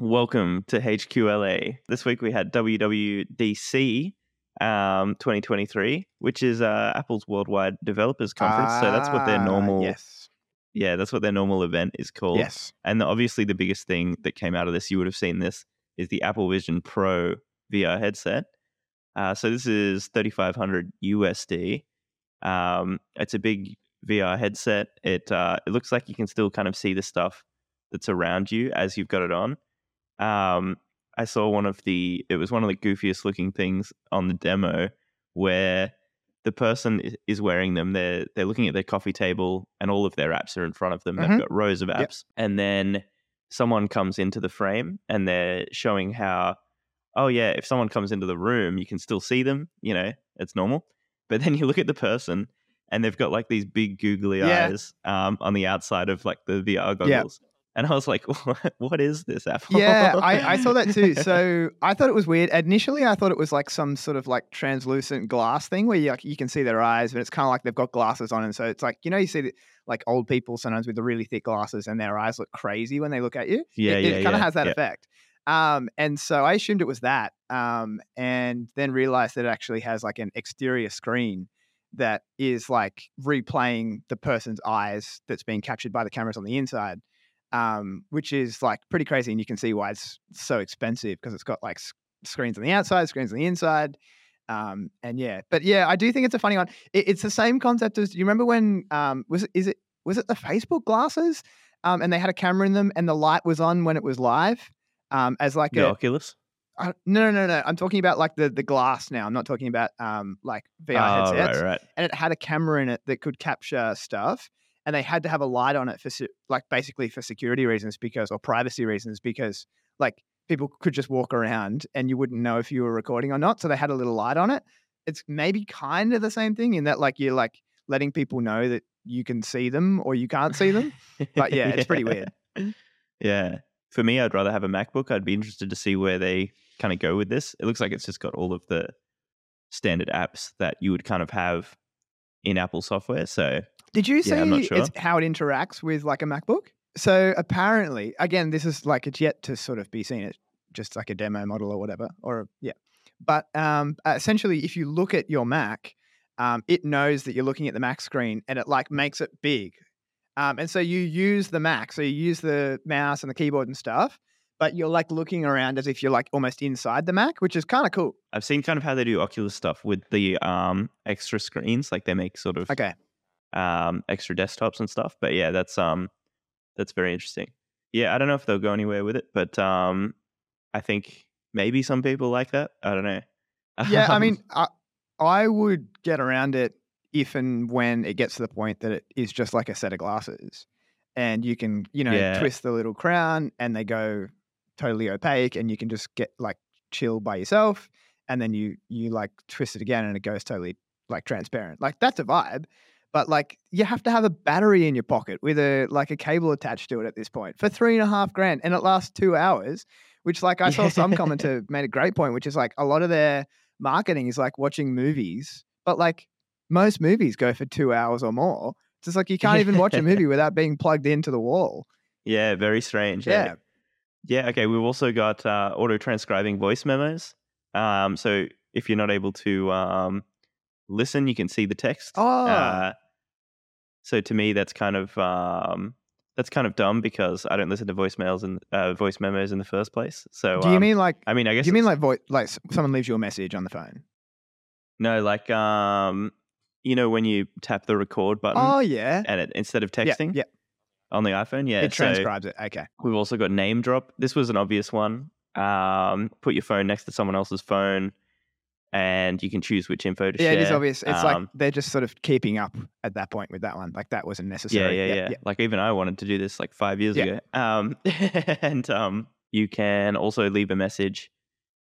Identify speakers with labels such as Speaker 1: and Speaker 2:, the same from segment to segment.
Speaker 1: Welcome to HQLA. This week we had WWDC um, 2023, which is uh, Apple's Worldwide Developers Conference. so that's what their
Speaker 2: Ah,
Speaker 1: normal,
Speaker 2: Yes.
Speaker 1: yeah, that's what their normal event is called.
Speaker 2: Yes.
Speaker 1: And obviously, the biggest thing that came out of this, you would have seen this, is the Apple Vision Pro VR headset. Uh, so this is 3,500 USD. Um, it's a big VR headset. It uh, it looks like you can still kind of see the stuff that's around you as you've got it on. Um, I saw one of the. It was one of the goofiest looking things on the demo where the person is wearing them. They're they're looking at their coffee table and all of their apps are in front of them.
Speaker 2: Mhm.
Speaker 1: They've got rows of
Speaker 2: Yep.
Speaker 1: apps, and then someone comes into the frame and they're showing how. Oh yeah, if someone comes into the room, you can still see them. You know, it's normal. But then you look at the person, and they've got like these big googly
Speaker 2: Yeah.
Speaker 1: eyes um, on the outside of like the VR goggles. And I was like, "What is this Apple?"
Speaker 2: Yeah, I, I saw that too. So I thought it was weird. Initially, I thought it was like some sort of like translucent glass thing where you like, you can see their eyes, but it's kind of like they've got glasses on, and so it's like you know you see the, like old people sometimes with the really thick glasses, and their eyes look crazy when they look at you.
Speaker 1: yeah,
Speaker 2: it,
Speaker 1: yeah,
Speaker 2: it kind of
Speaker 1: yeah,
Speaker 2: has that
Speaker 1: yeah.
Speaker 2: effect. Um, and so I assumed it was that, um, and then realized that it actually has like an exterior screen that is like replaying the person's eyes that's being captured by the cameras on the inside, um, which is like pretty crazy. And you can see why it's so expensive because it's got like s- screens on the outside, screens on the inside. Um, and yeah, but yeah, I do think it's a funny one. It, it's the same concept as you remember when um, was it is it was it the Facebook glasses? Um, and they had a camera in them, and the light was on when it was live, um, as like
Speaker 1: The
Speaker 2: a
Speaker 1: Oculus.
Speaker 2: I, no, no, no, no. I'm talking about like the the glass now. I'm not talking about um like VR
Speaker 1: oh,
Speaker 2: headsets.
Speaker 1: right, right.
Speaker 2: And it had a camera in it that could capture stuff, and they had to have a light on it for like basically for security reasons because or privacy reasons because like people could just walk around and you wouldn't know if you were recording or not. So they had a little light on it. It's maybe kind of the same thing in that like you're like letting people know that you can see them or you can't see them. But yeah, it's pretty weird.
Speaker 1: Yeah. For me, I'd rather have a MacBook. I'd be interested to see where they kind of go with this. It looks like it's just got all of the standard apps that you would kind of have in Apple software. So
Speaker 2: Did you see
Speaker 1: Yeah,
Speaker 2: it's how it interacts with like a MacBook? So apparently, again, this is like it's yet to sort of be seen. It's just like a demo model or whatever, or yeah. But um, uh, essentially, if you look at your Mac, um, it knows that you're looking at the Mac screen, and it like makes it big. Um, and so you use the Mac, so you use the mouse and the keyboard and stuff, but you're like looking around as if you're like almost inside the Mac, which is kind of cool.
Speaker 1: I've seen kind of how they do Oculus stuff with the um, extra screens. Like they make sort of
Speaker 2: Okay.
Speaker 1: Um, extra desktops and stuff. But yeah, that's um, that's very interesting. Yeah, I don't know if they'll go anywhere with it, but um, I think maybe some people like that. I don't know.
Speaker 2: yeah, I mean, I, I would get around it if and when it gets to the point that it is just like a set of glasses, and you can, you know,
Speaker 1: Yeah.
Speaker 2: twist the little crown, and they go totally opaque, and you can just get like chill by yourself, and then you you like twist it again, and it goes totally like transparent. Like that's a vibe. But like you have to have a battery in your pocket with a like a cable attached to it at this point for three and a half grand, and it lasts two hours. Which like I saw some
Speaker 1: Yeah.
Speaker 2: commenter made a great point, which is like a lot of their marketing is like watching movies, but like most movies go for two hours or more. It's just like you can't even watch a movie without being plugged into the wall.
Speaker 1: yeah, very strange. eh?
Speaker 2: Yeah.
Speaker 1: Yeah, okay. We've also got uh, auto transcribing voice memos. Um, so if you're not able to um, listen, you can see the text.
Speaker 2: Oh,
Speaker 1: Uh, so to me, that's kind of um, that's kind of dumb because I don't listen to voicemails and uh, voice memos in the first place. So
Speaker 2: do you
Speaker 1: um,
Speaker 2: mean like?
Speaker 1: I mean, I guess
Speaker 2: Do you mean like voice? Like someone leaves you a message on the phone?
Speaker 1: no, like um, you know, when you tap the record button
Speaker 2: Oh yeah.
Speaker 1: and it instead of texting
Speaker 2: yeah.
Speaker 1: on the iPhone, yeah,
Speaker 2: it
Speaker 1: so-
Speaker 2: transcribes it. Okay.
Speaker 1: We've also got NameDrop. This was an obvious one. Um, put your phone next to someone else's phone, and you can choose which info to
Speaker 2: Yeah,
Speaker 1: share.
Speaker 2: Yeah, it is obvious. It's like
Speaker 1: Um,
Speaker 2: they're just sort of keeping up at that point with that one. Like that wasn't
Speaker 1: yeah,
Speaker 2: necessary.
Speaker 1: yeah, yeah, Like even I wanted to do this like five years
Speaker 2: Yeah.
Speaker 1: ago. Um, and um, you can also leave a message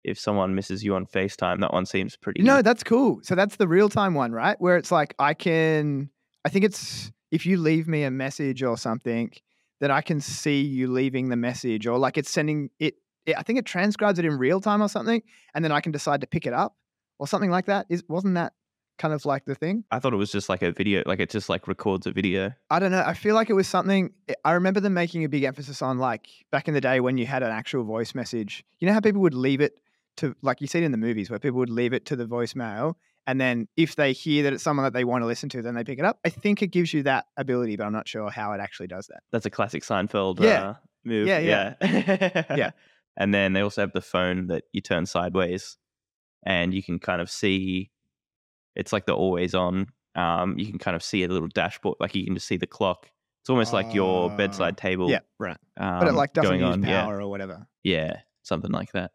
Speaker 1: if someone misses you on FaceTime. That one seems pretty.
Speaker 2: No, that's cool. So that's the real time one, right? Where it's like I can, I think it's if you leave me a message or something, that I can see you leaving the message, or like it's sending it. it I think it transcribes it in real time or something, and then I can decide to pick it up or something like that. Is wasn't that kind of like the thing?
Speaker 1: I thought it was just like a video, like it just like records a video.
Speaker 2: I don't know. I feel like it was something. eh, I remember them making a big emphasis on like back in the day when you had an actual voice message. You know how people would leave it to like you see it in the movies where people would leave it to the voicemail, and then if they hear that it's someone that they want to listen to, then they pick it up. I think it gives you that ability, but I'm not sure how it actually does that.
Speaker 1: That's a classic Seinfeld
Speaker 2: Yeah.
Speaker 1: uh, move.
Speaker 2: Yeah, yeah.
Speaker 1: yeah.
Speaker 2: Yeah.
Speaker 1: And then they also have the phone that you turn sideways, and you can kind of see. It's like the always on. Um, you can kind of see a little dashboard, like you can just see the clock. It's almost like your
Speaker 2: Ah.
Speaker 1: bedside table.
Speaker 2: Yeah, right.
Speaker 1: um,
Speaker 2: But it like doesn't use
Speaker 1: on.
Speaker 2: power or whatever.
Speaker 1: Yeah, yeah, something like that.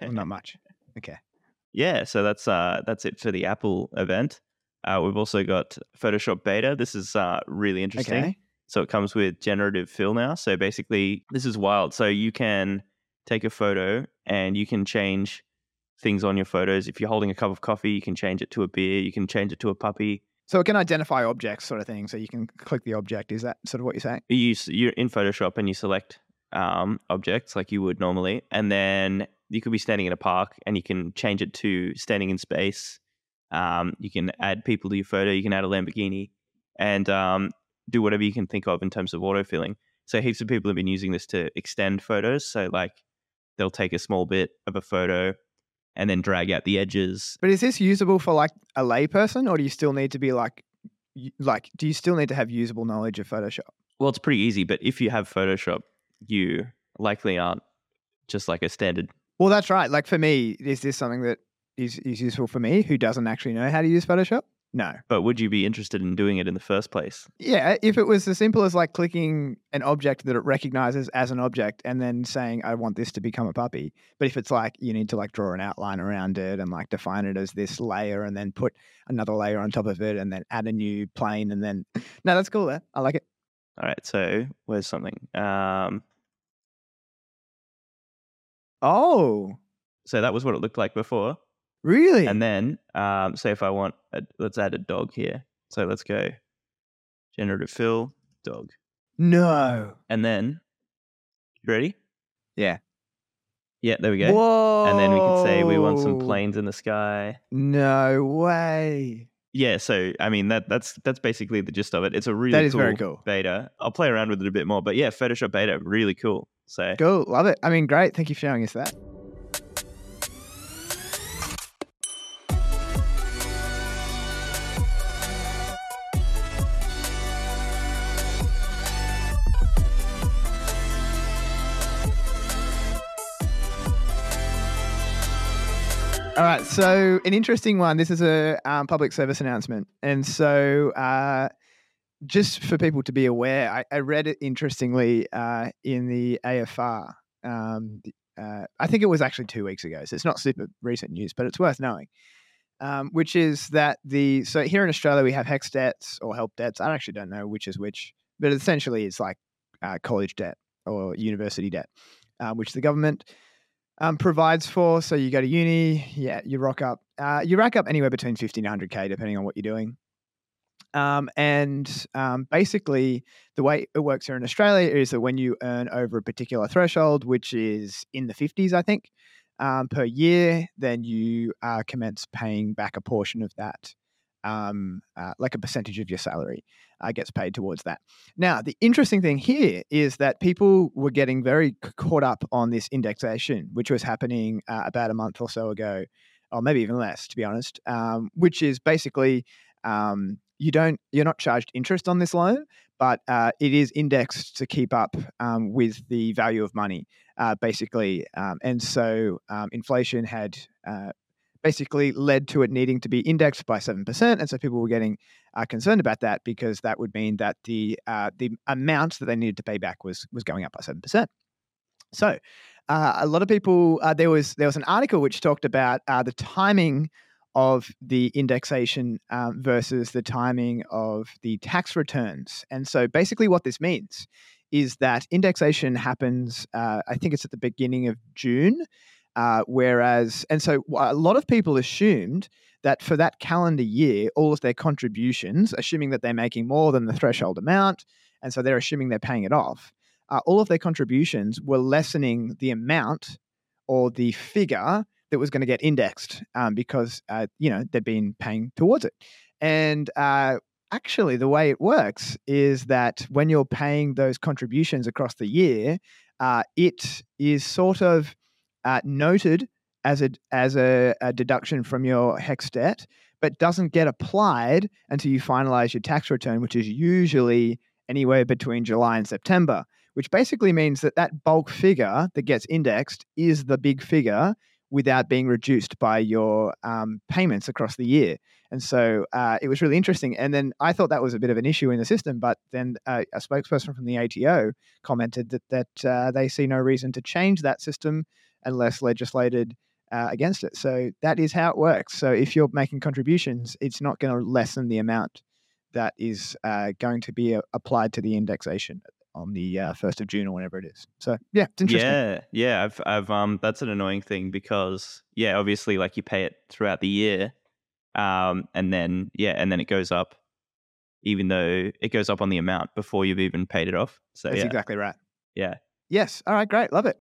Speaker 2: Well, not much. Okay.
Speaker 1: yeah, so that's uh that's it for the Apple event. Uh, we've also got Photoshop Beta. This is uh, really interesting.
Speaker 2: Okay.
Speaker 1: So it comes with generative fill now. So basically, this is wild. So you can take a photo and you can change things on your photos. If you're holding a cup of coffee, you can change it to a beer. You can change it to a puppy.
Speaker 2: So it can identify objects, sort of thing. So you can click the object. Is that sort of what you're saying?
Speaker 1: You you're in Photoshop and you select um, objects like you would normally, and then you could be standing in a park and you can change it to standing in space. Um, you can add people to your photo. You can add a Lamborghini, and um, do whatever you can think of in terms of autofilling. So heaps of people have been using this to extend photos. So like they'll take a small bit of a photo and then drag out the edges.
Speaker 2: But is this usable for like a layperson, or do you still need to be like, like, do you still need to have usable knowledge of Photoshop?
Speaker 1: Well, it's pretty easy, but if you have Photoshop, you likely aren't just like a standard
Speaker 2: Well, that's right. Like for me, is this something that is, is useful for me who doesn't actually know how to use Photoshop? No.
Speaker 1: But would you be interested in doing it in the first place?
Speaker 2: Yeah, if it was as simple as like clicking an object that it recognizes as an object and then saying, I want this to become a puppy. But if it's like you need to like draw an outline around it and like define it as this layer and then put another layer on top of it and then add a new plane and then, no, that's cool. There. I like it.
Speaker 1: All right, so where's something? Um,
Speaker 2: Oh,
Speaker 1: so that was what it looked like before,
Speaker 2: really?
Speaker 1: and then um, say if I want, a, let's add a dog here. So let's go generative fill dog,
Speaker 2: no.
Speaker 1: and then you ready?
Speaker 2: Yeah.
Speaker 1: Yeah, there we go.
Speaker 2: Whoa.
Speaker 1: And then we can say we want some planes in the sky.
Speaker 2: No way.
Speaker 1: Yeah, so I mean that that's that's basically the gist of it. It's a really
Speaker 2: is
Speaker 1: cool,
Speaker 2: very cool.
Speaker 1: beta. I'll play around with it a bit more, but yeah, Photoshop beta really cool. So
Speaker 2: Cool. Love it. I mean, great. Thank you for showing us that. So an interesting one. This is a um, public service announcement, and so uh, just for people to be aware, I, I read it interestingly uh, in the AFR. Um, uh, I think it was actually two weeks ago, so it's not super recent news, but it's worth knowing. Um, which is that the so here in Australia we have HECS debts or help debts. I actually don't know which is which, but essentially it's like uh, college debt or university debt, uh, which the government um, provides for. So you go to uni, yeah, you rock up, uh, you rack up anywhere between fifty and hundred k depending on what you're doing. Um, and um, basically, the way it works here in Australia is that when you earn over a particular threshold, which is in the 50s, I think, um, per year, then you uh, commence paying back a portion of that, um, uh, like a percentage of your salary uh, gets paid towards that. Now, the interesting thing here is that people were getting very caught up on this indexation, which was happening uh, about a month or so ago, or maybe even less, to be honest, um, which is basically um, you don't you're not charged interest on this loan, but uh, it is indexed to keep up um, with the value of money, uh, basically. Um, and so um, inflation had uh, basically led to it needing to be indexed by seven percent, and so people were getting uh, concerned about that because that would mean that the uh, the amount that they needed to pay back was was going up by seven percent. So. Uh, a lot of people. Uh, there was there was an article which talked about uh, the timing of the indexation um, versus the timing of the tax returns. And so basically, what this means is that indexation happens, uh, I think it's at the beginning of June. Uh, whereas, and so a lot of people assumed that for that calendar year, all of their contributions, assuming that they're making more than the threshold amount, and so they're assuming they're paying it off, uh, all of their contributions were lessening the amount or the figure that was going to get indexed um, because uh, you know they'd been paying towards it. And uh, actually, the way it works is that when you're paying those contributions across the year, uh, it is sort of uh, noted as a as a, a deduction from your HECS debt, but doesn't get applied until you finalize your tax return, which is usually anywhere between July and September. Which basically means that that bulk figure that gets indexed is the big figure without being reduced by your um, payments across the year. And so uh, it was really interesting. And then I thought that was a bit of an issue in the system, but then uh, a spokesperson from the ATO commented that that uh, they see no reason to change that system unless legislated uh, against it. So that is how it works. So if you're making contributions, it's not going to lessen the amount that is uh, going to be uh, applied to the indexation on the uh, first of June or whenever it is. So yeah, it's interesting.
Speaker 1: Yeah, yeah. I've, I've, um, that's an annoying thing because yeah, obviously, like you pay it throughout the year, um, and then yeah, and then it goes up, even though it goes up on the amount before you've even paid it off. So
Speaker 2: That's
Speaker 1: yeah,
Speaker 2: exactly right.
Speaker 1: yeah.
Speaker 2: Yes. All right. Great. Love it.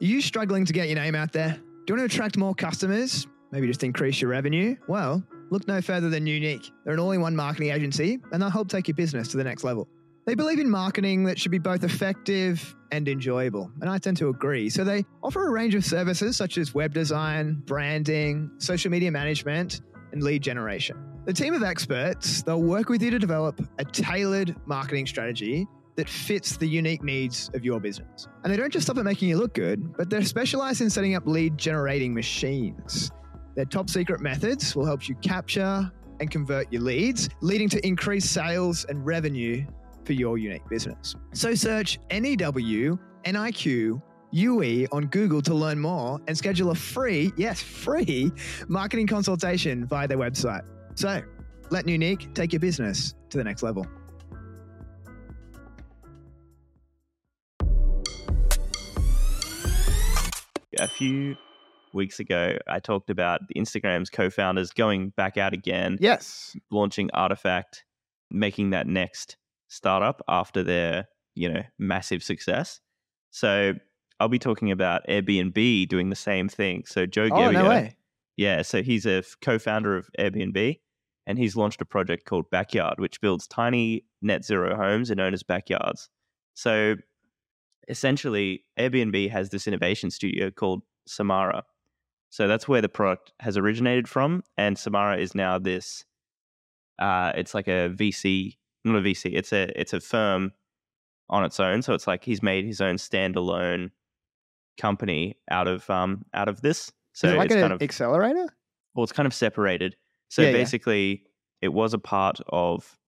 Speaker 3: Are you struggling to get your name out there? Do you want to attract more customers? Maybe just increase your revenue? Well, look no further than Unique. They're an all in one marketing agency and they'll help take your business to the next level. They believe in marketing that should be both effective and enjoyable, and I tend to agree. So they offer a range of services such as web design, branding, social media management, and lead generation. The team of experts, they'll work with you to develop a tailored marketing strategy that fits the unique needs of your business. And they don't just stop at making you look good, but they're specialized in setting up lead generating machines. Their top secret methods will help you capture and convert your leads, leading to increased sales and revenue for your unique business. So search NEW NIQ UE on Google to learn more and schedule a free, yes, free marketing consultation via their website. So let Unique take your business to the next level.
Speaker 1: A few weeks ago, I talked about the Instagram's co-founders going back out again,
Speaker 2: Yes.
Speaker 1: launching Artifact, making that next startup after their you know massive success. So I'll be talking about Airbnb doing the same thing. So Joe
Speaker 2: Oh
Speaker 1: Gebbia,
Speaker 2: no way.
Speaker 1: yeah, so he's a f- co-founder of Airbnb, and he's launched a project called Backyard, which builds tiny net zero homes in owners' backyards. So essentially, Airbnb has this innovation studio called Samara. So that's where the product has originated from, and Samara is now this. Uh, it's like a VC, not a VC. It's a it's a firm on its own. So it's like he's made his own standalone company out of um out of this. So
Speaker 2: like
Speaker 1: it's
Speaker 2: an
Speaker 1: kind of
Speaker 2: accelerator?
Speaker 1: well, it's kind of separated. So
Speaker 2: Yeah, yeah.
Speaker 1: basically, it was a part of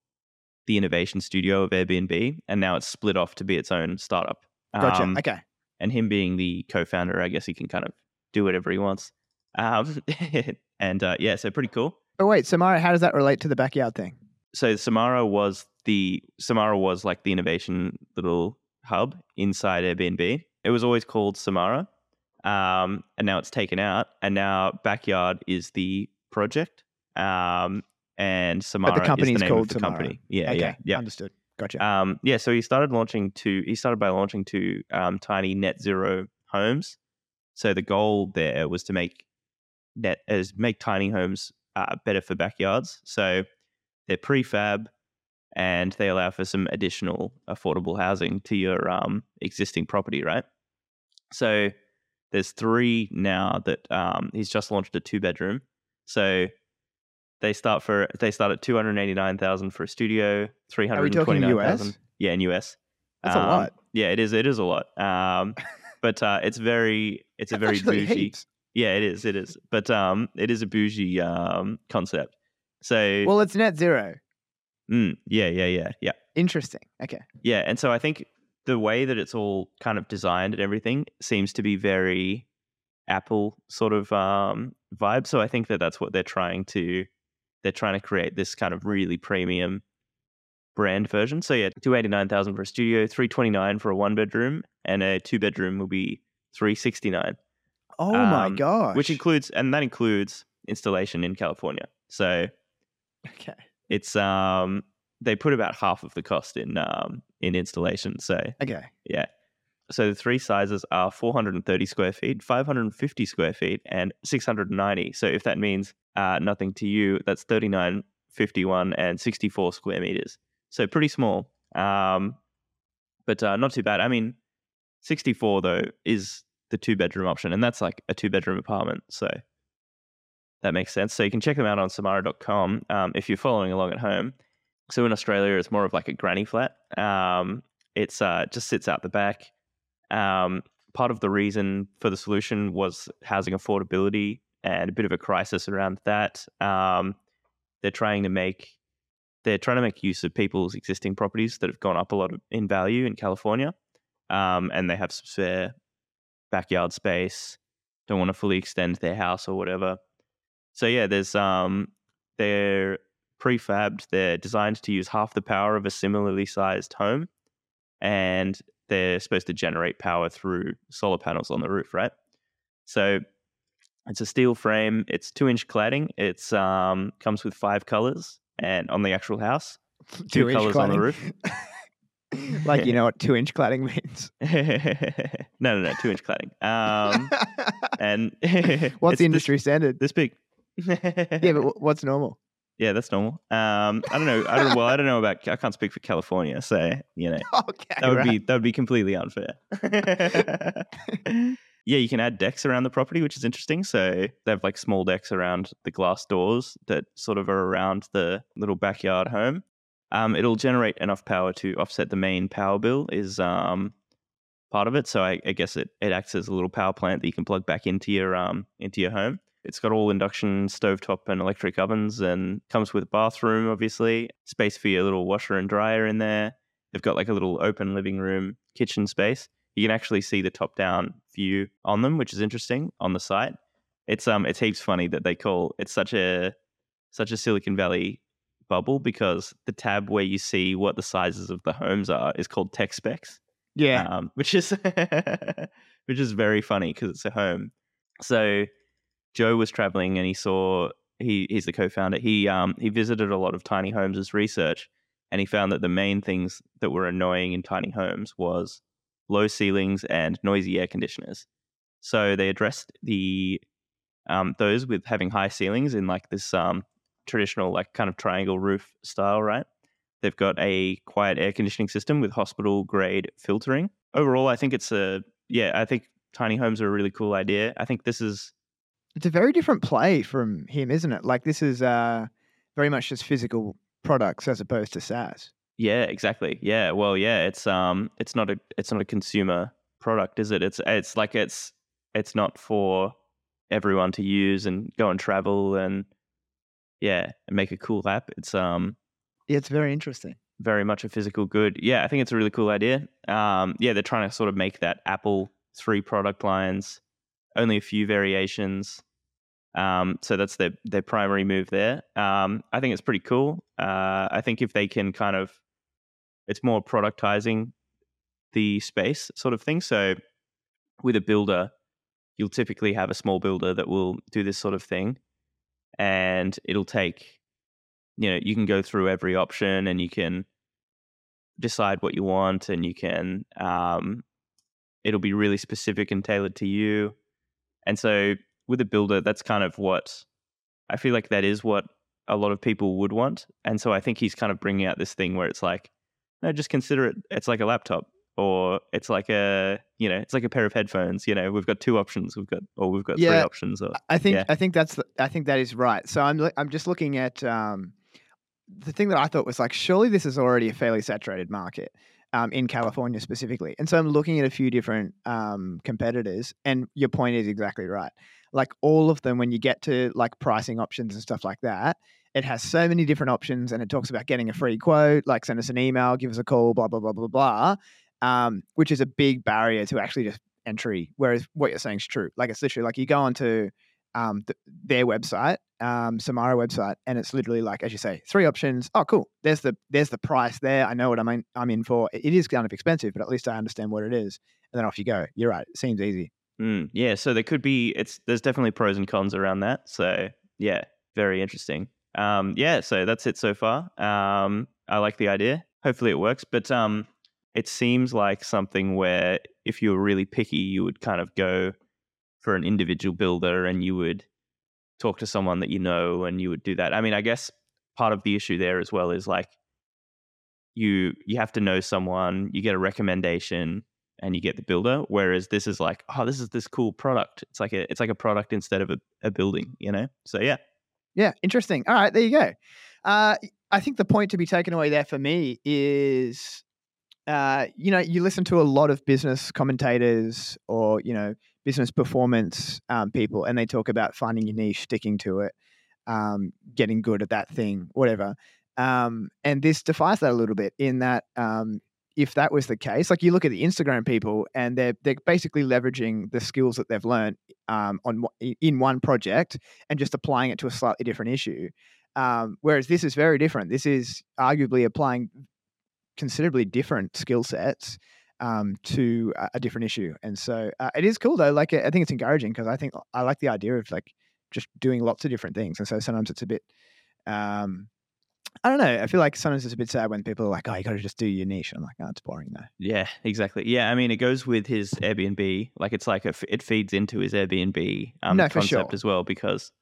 Speaker 1: the innovation studio of Airbnb, and now it's split off to be its own startup.
Speaker 2: Gotcha.
Speaker 1: Um,
Speaker 2: okay.
Speaker 1: And him being the co-founder, I guess he can kind of do whatever he wants. Um, and uh, yeah, so pretty cool.
Speaker 2: But wait, Samara, how does that relate to the backyard thing?
Speaker 1: So Samara was the Samara was like the innovation little hub inside Airbnb. It was always called Samara, um, and now it's taken out. And now Backyard is the project, um, and Samara
Speaker 2: company's
Speaker 1: is the name
Speaker 2: called
Speaker 1: of the
Speaker 2: Samara.
Speaker 1: company. Yeah,
Speaker 2: okay.
Speaker 1: yeah, yeah.
Speaker 2: Understood. Gotcha.
Speaker 1: Um, yeah, so he started launching two. He started by launching two um, tiny net zero homes. So the goal there was to make net as make tiny homes uh, better for backyards. So they're prefab, and they allow for some additional affordable housing to your um, existing property, right? So there's three now that um, he's just launched a two bedroom. So they start for they start at two hundred eighty nine thousand for a studio, three hundred twenty nine
Speaker 2: US?
Speaker 1: Yeah, in US.
Speaker 2: That's a
Speaker 1: Um,
Speaker 2: lot.
Speaker 1: Yeah, it is. It is a lot. Um, but uh, it's very it's a very bougie.
Speaker 2: heaps.
Speaker 1: Yeah, it is. It is. But um, it is a bougie um concept. So
Speaker 2: Well, it's net zero.
Speaker 1: mm, yeah, yeah, yeah, yeah.
Speaker 2: Interesting. Okay.
Speaker 1: Yeah, and so I think the way that it's all kind of designed and everything seems to be very Apple sort of um, vibe. So I think that that's what they're trying to they're trying to create this kind of really premium brand version. So yeah, two eighty nine thousand for a studio, three twenty nine for a one bedroom, and a two bedroom will be three sixty nine,
Speaker 2: Oh my
Speaker 1: Um,
Speaker 2: gosh.
Speaker 1: which includes and that includes installation in California. So
Speaker 2: okay.
Speaker 1: it's um they put about half of the cost in um in installation. So
Speaker 2: Okay.
Speaker 1: yeah. So the three sizes are 430 square feet, 550 square feet, and 690. So if that means uh, nothing to you, that's 39, 51, and 64 square meters. So pretty small, um, but uh, not too bad. I mean, 64 though is the two bedroom option, and that's like a two bedroom apartment. So that makes sense. So you can check them out on samara.com um, if you're following along at home. So in Australia, it's more of like a granny flat. Um, it's uh, just sits out the back. Um, part of the reason for the solution was housing affordability and a bit of a crisis around that. Um, they're trying to make they're trying to make use of people's existing properties that have gone up a lot in value in California, um, and they have some spare backyard space. Don't want to fully extend their house or whatever. So yeah, there's um, they're prefabbed. They're designed to use half the power of a similarly sized home, and they're supposed to generate power through solar panels on the roof, right? So it's a steel frame. It's two inch cladding. It's um comes with five colors, and on the actual house, two,
Speaker 2: Two-inch
Speaker 1: colors on the roof.
Speaker 2: like you know what two inch cladding means.
Speaker 1: no, no, no, two inch cladding. Um, and
Speaker 2: What's the industry standard?
Speaker 1: This, this big.
Speaker 2: yeah, but what's normal?
Speaker 1: Yeah, that's normal. Um, I don't know. I don't. Well, I don't know about. I can't speak for California, so you know
Speaker 2: Okay,
Speaker 1: that would
Speaker 2: right.
Speaker 1: be that would be completely unfair. yeah, you can add decks around the property, which is interesting. So they have like small decks around the glass doors that sort of are around the little backyard home. Um, it'll generate enough power to offset the main power bill. Is um, part of it. So I, I guess it, it acts as a little power plant that you can plug back into your um into your home. It's got all induction stovetop and electric ovens and comes with a bathroom, obviously. Space for your little washer and dryer in there. They've got like a little open living room, kitchen space. You can actually see the top down view on them, which is interesting on the site. It's um it's heaps funny that they call it's such a such a Silicon Valley bubble because the tab where you see what the sizes of the homes are is called tech specs
Speaker 2: Yeah,
Speaker 1: um, which is which is very funny because it's a home. So Joe was traveling and he saw he he's the co-founder. He um he visited a lot of tiny homes as research, and he found that the main things that were annoying in tiny homes was low ceilings and noisy air conditioners. So they addressed the um those with having high ceilings in like this um traditional like kind of triangle roof style, right? They've got a quiet air conditioning system with hospital grade filtering. Overall, I think it's a yeah, I think tiny homes are a really cool idea. I think this is
Speaker 2: it's a very different play from him, isn't it? Like this is uh very much just physical products as opposed to SaaS.
Speaker 1: yeah, exactly. Yeah, well, yeah, it's um it's not a it's not a consumer product, is it? It's it's like it's it's not for everyone to use and go and travel and yeah, and make a cool app. It's um
Speaker 2: Yeah, it's very interesting.
Speaker 1: very much a physical good. Yeah, I think it's a really cool idea. Um, yeah, they're trying to sort of make that Apple three product lines, only a few variations. Um, so that's their their primary move there. Um, I think it's pretty cool. Uh, I think if they can kind of, it's more productizing the space sort of thing. So with a builder, you'll typically have a small builder that will do this sort of thing, and it'll take you know you can go through every option and you can decide what you want and you can um, it'll be really specific and tailored to you and so with a builder that's kind of what i feel like that is what a lot of people would want and so i think he's kind of bringing out this thing where it's like no just consider it it's like a laptop or it's like a you know it's like a pair of headphones you know we've got two options we've got or we've got three options or
Speaker 2: I think
Speaker 1: Yeah.
Speaker 2: I think that's the, I think that is right. So I'm I'm just looking at um, the thing that I thought was like surely this is already a fairly saturated market um, in California specifically, and so I'm looking at a few different um, competitors, and your point is exactly right. Like all of them, when you get to like pricing options and stuff like that, it has so many different options, and it talks about getting a free quote, like send us an email, give us a call, blah blah blah blah blah, um, which is a big barrier to actually just entry. Whereas what you're saying is true. Like it's literally like you go onto um, th- their website, um, Samara website, and it's literally like, as you say, three options. Oh, cool. There's the there's the price there. I know what I'm in, I'm in for. It is kind of expensive, but at least I understand what it is. And then off you go. You're right. It seems easy.
Speaker 1: Mm, yeah, so there could be it's there's definitely pros and cons around that. So yeah, very interesting. Um, yeah, so that's it so far. Um, I like the idea. Hopefully it works. But um, it seems like something where if you were really picky, you would kind of go for an individual builder and you would talk to someone that you know and you would do that. I mean, I guess part of the issue there as well is like you you have to know someone, you get a recommendation and you get the builder whereas this is like oh this is this cool product it's like a it's like a product instead of a, a building you know so yeah
Speaker 2: Yeah, interesting. All right, there you go. Uh, I think the point to be taken away there for me is, uh, you know, you listen to a lot of business commentators or you know business performance um, people, and they talk about finding your niche, sticking to it, um, getting good at that thing, whatever. Um, and this defies that a little bit in that um, if that was the case, like you look at the Instagram people, and they're they're basically leveraging the skills that they've learned um, on in one project and just applying it to a slightly different issue. Um, whereas this is very different. This is arguably applying considerably different skill sets um, to a, a different issue. And so uh, it is cool though. Like I think it's encouraging because I think I like the idea of like just doing lots of different things. And so sometimes it's a bit. Um, I don't know. I feel like sometimes it's a bit sad when people are like, "Oh, you got to just do your niche." I'm like, "Oh, it's boring though."
Speaker 1: yeah exactly yeah i mean it goes with his airbnb like it's like a, f- it feeds into his airbnb um,
Speaker 2: No,
Speaker 1: concept
Speaker 2: sure.
Speaker 1: as well because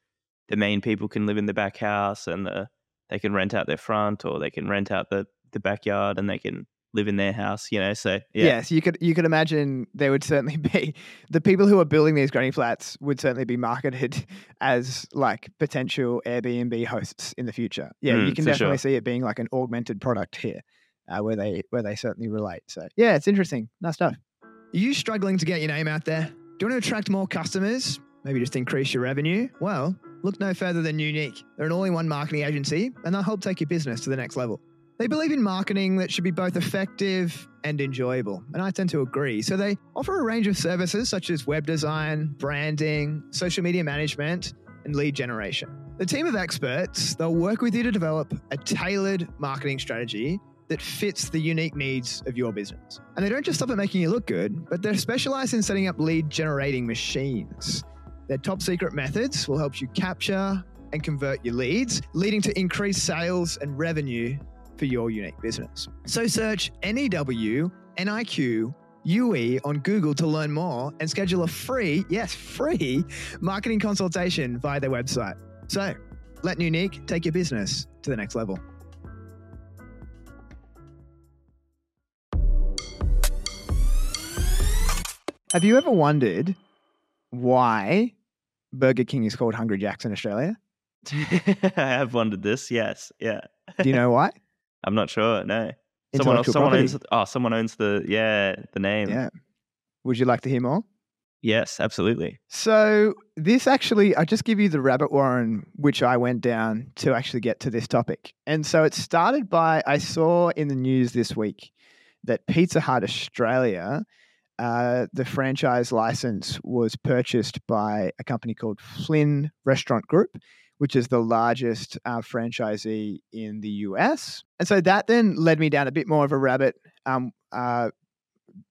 Speaker 1: the main people can live in the back house and the they can rent out their front or they can rent out the the backyard and they can live in their house you know so yeah
Speaker 2: Yes, you could you could imagine there would certainly be the people who are building these granny flats would certainly be marketed as like potential Airbnb hosts in the future. Yeah, you
Speaker 1: Mm,
Speaker 2: can definitely
Speaker 1: sure.
Speaker 2: see it being like an augmented product here, uh, where they where they certainly relate. So yeah, it's interesting. Nice stuff.
Speaker 3: Are you struggling to get your name out there? Do you want to attract more customers? Maybe just increase your revenue? Well, look no further than Unique. They're an all in one marketing agency and they'll help take your business to the next level. They believe in marketing that should be both effective and enjoyable, and I tend to agree. So they offer a range of services such as web design, branding, social media management, and lead generation. The team of experts, they'll work with you to develop a tailored marketing strategy that fits the unique needs of your business. And they don't just stop at making you look good, but they're specialized in setting up lead generating machines. Their top secret methods will help you capture and convert your leads, leading to increased sales and revenue for your unique business. So search NEW NIQ UE on Google to learn more and schedule a free, yes, free marketing consultation via their website. So let Unique take your business to the next level.
Speaker 2: Have you ever wondered why Burger King is called Hungry Jacks in Australia?
Speaker 1: i have wondered this yes yeah
Speaker 2: Do you know why?
Speaker 1: i'm not sure no someone else someone
Speaker 2: property.
Speaker 1: owns oh someone owns the yeah the name
Speaker 2: Yeah. Would you like to hear more?
Speaker 1: yes absolutely
Speaker 2: So this actually, I just give you the rabbit warren which I went down to actually get to this topic. And so it started by I saw in the news this week that Pizza Hut Australia, uh, the franchise license was purchased by a company called Flynn Restaurant Group, which is the largest uh, franchisee in the US. And so that then led me down a bit more of a rabbit, um, uh,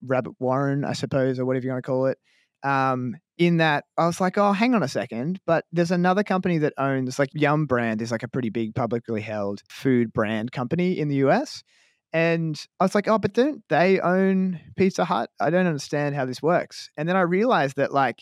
Speaker 2: rabbit warren, I suppose, or whatever you want to call it um, in that I was like, oh, hang on a second. But there's another company that owns, like Yum Brand is like a pretty big publicly held food brand company in the US. And I was like, oh, but don't they own Pizza Hut? I don't understand how this works. And then I realized that like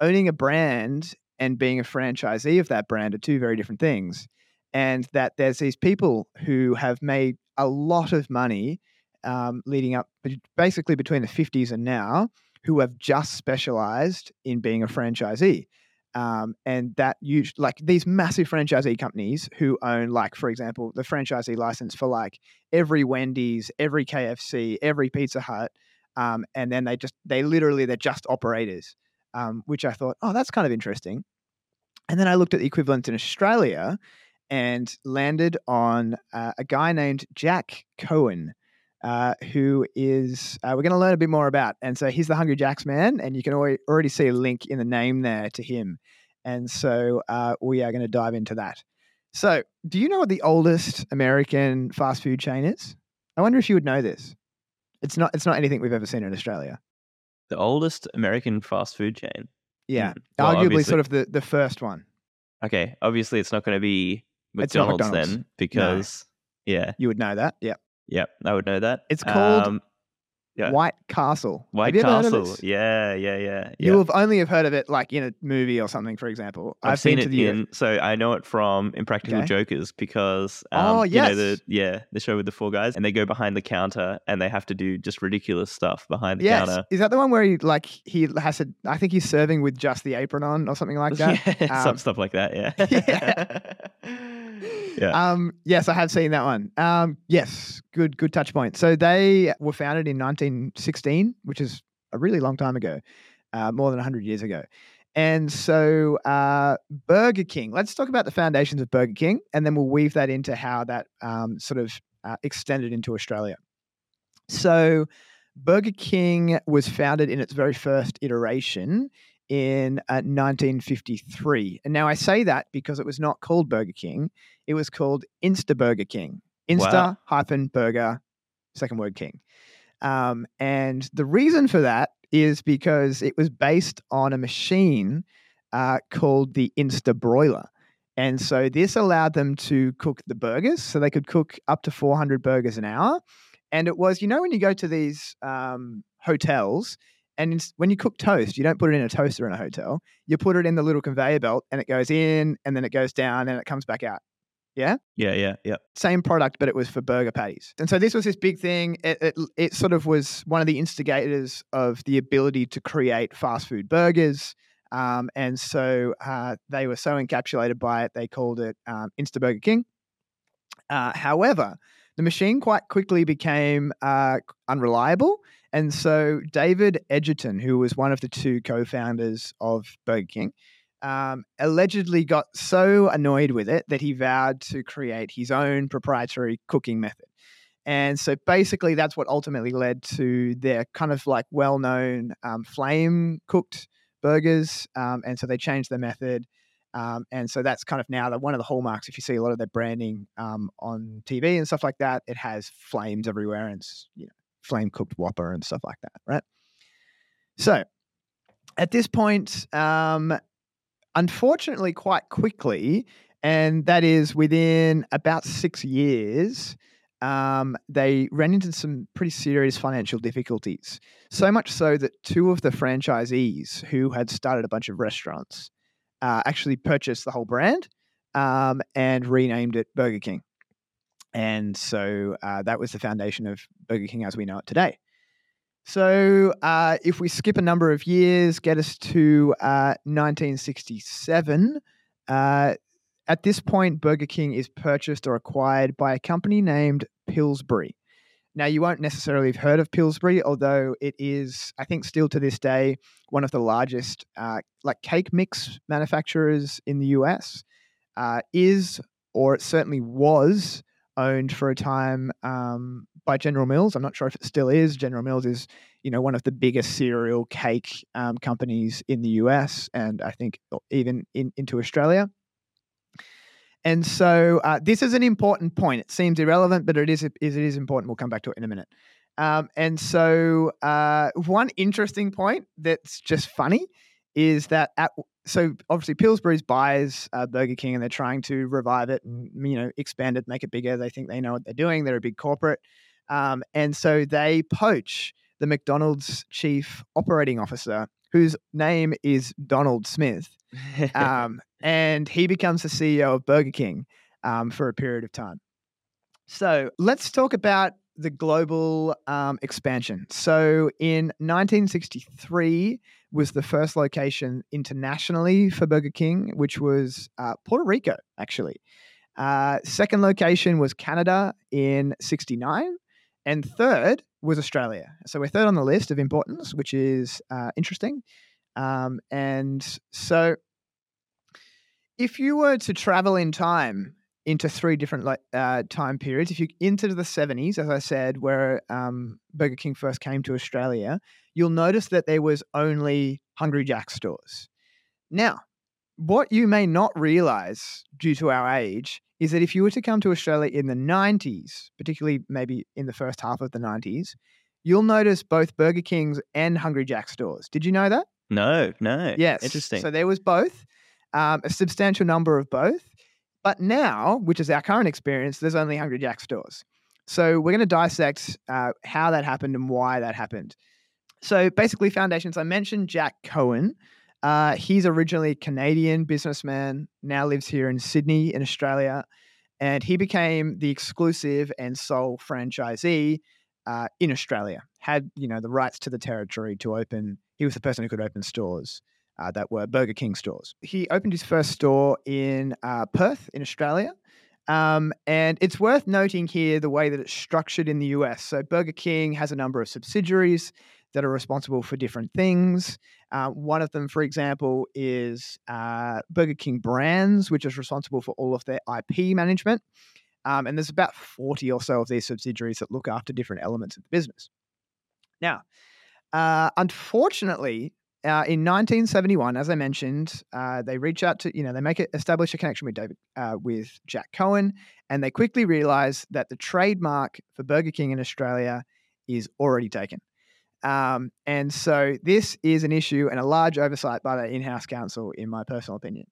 Speaker 2: owning a brand and being a franchisee of that brand are two very different things. And that there's these people who have made a lot of money um, leading up basically between the 50s and now who have just specialized in being a franchisee. Um, and that you like these massive franchisee companies who own, like, for example, the franchisee license for like every Wendy's, every KFC, every Pizza Hut. Um, and then they just, they literally, they're just operators, um, which I thought, oh, that's kind of interesting. And then I looked at the equivalent in Australia and landed on uh, a guy named Jack Cohen, uh, who is uh, we're going to learn a bit more about. And so he's the Hungry Jacks man, and you can already, see a link in the name there to him. And so uh, we are going to dive into that. So, do you know what the oldest American fast food chain is? I wonder if you would know this. It's not. It's not anything we've ever seen in Australia.
Speaker 1: The oldest american fast food chain
Speaker 2: Yeah,
Speaker 1: Mm, well,
Speaker 2: arguably
Speaker 1: obviously-
Speaker 2: sort of the the first one.
Speaker 1: okay obviously it's not going to be mcdonald's,
Speaker 2: McDonald's.
Speaker 1: then because yeah
Speaker 2: You would know that. Yeah.
Speaker 1: Yep, I would know that.
Speaker 2: It's called-
Speaker 1: Um, Yeah.
Speaker 2: White Castle.
Speaker 1: White
Speaker 2: Have you ever heard of
Speaker 1: Castle.
Speaker 2: this?
Speaker 1: Yeah, yeah, yeah.
Speaker 2: You
Speaker 1: yeah.
Speaker 2: have only have heard of it like in a movie or something, for example.
Speaker 1: I've, seen
Speaker 2: been
Speaker 1: it in, so I know it from Impractical
Speaker 2: Okay.
Speaker 1: Jokers because, um,
Speaker 2: Oh,
Speaker 1: you know, the
Speaker 2: yes.
Speaker 1: yeah, the show with the four guys, and they go behind the counter and they have to do just ridiculous stuff behind the
Speaker 2: Yes.
Speaker 1: counter.
Speaker 2: Is that the one where he like he has to I think he's serving with just the apron on or something like that?
Speaker 1: yeah, some
Speaker 2: Um,
Speaker 1: stuff like that. Yeah.
Speaker 2: yeah.
Speaker 1: yeah.
Speaker 2: Um, yes, I have seen that one. Um, yes, good, good touch point. So they were founded in 1916, which is a really long time ago, uh, more than 100 years ago. And so uh, Burger King. Let's talk about the foundations of Burger King, and then we'll weave that into how that um, sort of uh, extended into Australia. So Burger King was founded in its very first iteration in uh, 1953. And now I say that because it was not called Burger King, it was called Insta Burger King. Insta
Speaker 1: Wow.
Speaker 2: hyphen burger, second word king. Um, and the reason for that is because it was based on a machine uh, called the Insta Broiler. And so this allowed them to cook the burgers. So they could cook up to 400 burgers an hour. And it was, you know, when you go to these um, hotels and when you cook toast, you don't put it in a toaster in a hotel. You put it in the little conveyor belt and it goes in and then it goes down and it comes back out.
Speaker 1: yeah, yeah, yeah.
Speaker 2: Same product, but it was for burger patties. And so this was this big thing. It, it, it sort of was one of the instigators of the ability to create fast food burgers. Um, and so uh, they were so encapsulated by it, they called it um, Insta Burger King. Uh, however, the machine quite quickly became uh, unreliable. And so David Edgerton, who was one of the two co founders of Burger King, um, allegedly got so annoyed with it that he vowed to create his own proprietary cooking method. And so basically, that's what ultimately led to their kind of like well known um, flame cooked burgers. Um, and so they changed their method. Um, and so that's kind of now one of the hallmarks. If you see a lot of their branding um, on TV and stuff like that, it has flames everywhere and you know, flame cooked Whopper and stuff like that, right? So at this point, um, unfortunately, quite quickly, and that is within about six years, um, they ran into some pretty serious financial difficulties. So much so that two of the franchisees who had started a bunch of restaurants uh, actually purchased the whole brand um, and renamed it Burger King. And so uh, that was the foundation of Burger King as we know it today. So uh, if we skip a number of years, get us to uh, 1967. Uh, at this point, Burger King is purchased or acquired by a company named Pillsbury. Now, you won't necessarily have heard of Pillsbury, although it is, I think, still to this day, one of the largest uh, like cake mix manufacturers in the US. Uh, is, or it certainly was, owned for a time um, by General Mills. I'm not sure if it still is. General Mills is, you know, one of the biggest cereal cake um, companies in the US, and I think even in, into Australia. And so uh, this is an important point. It seems irrelevant, but it is it is important. We'll come back to it in a minute. Um, and so uh, one interesting point that's just funny is that at so obviously Pillsbury's buys uh, Burger King and they're trying to revive it and you know expand it, make it bigger. They think they know what they're doing. They're a big corporate, um, and so they poach the McDonald's chief operating officer, whose name is Donald Smith, um, and he becomes the CEO of Burger King um, for a period of time. So let's talk about the global um, expansion. So in 1963 was the first location internationally for Burger King, which was uh, Puerto Rico, actually. Uh, second location was Canada in 69. And third was Australia. So we're third on the list of importance, which is uh, interesting. Um, and so if you were to travel in time into three different uh, time periods. If you into the seventies, as I said, where um, Burger King first came to Australia, you'll notice that there was only Hungry Jack stores. Now, what you may not realize due to our age is that if you were to come to Australia in the nineties, particularly maybe in the first half of the nineties, you'll notice both Burger King's and Hungry Jack stores. Did you know that?
Speaker 1: no, no.
Speaker 2: Yes.
Speaker 1: Interesting.
Speaker 2: So there was both, um, a substantial number of both. But now, which is our current experience, there's only Hungry Jack stores. So we're going to dissect uh, how that happened and why that happened. So basically, foundations. I mentioned Jack Cohen. Uh, he's originally a Canadian businessman, now lives here in Sydney, in Australia, and he became the exclusive and sole franchisee uh, in Australia. Had you know the rights to the territory to open. He was the person who could open stores uh, that were Burger King stores. He opened his first store in uh, Perth, in Australia. Um, and it's worth noting here the way that it's structured in the US. So, Burger King has a number of subsidiaries that are responsible for different things. Uh, one of them, for example, is uh, Burger King Brands, which is responsible for all of their IP management. Um, and there's about 40 or so of these subsidiaries that look after different elements of the business. Now, uh, unfortunately, uh, in 1971, as I mentioned, uh, they reach out to you know they make it establish a connection with David uh, with Jack Cohen, and they quickly realize that the trademark for Burger King in Australia is already taken. Um, and so this is an issue and a large oversight by the in-house counsel, in my personal opinion.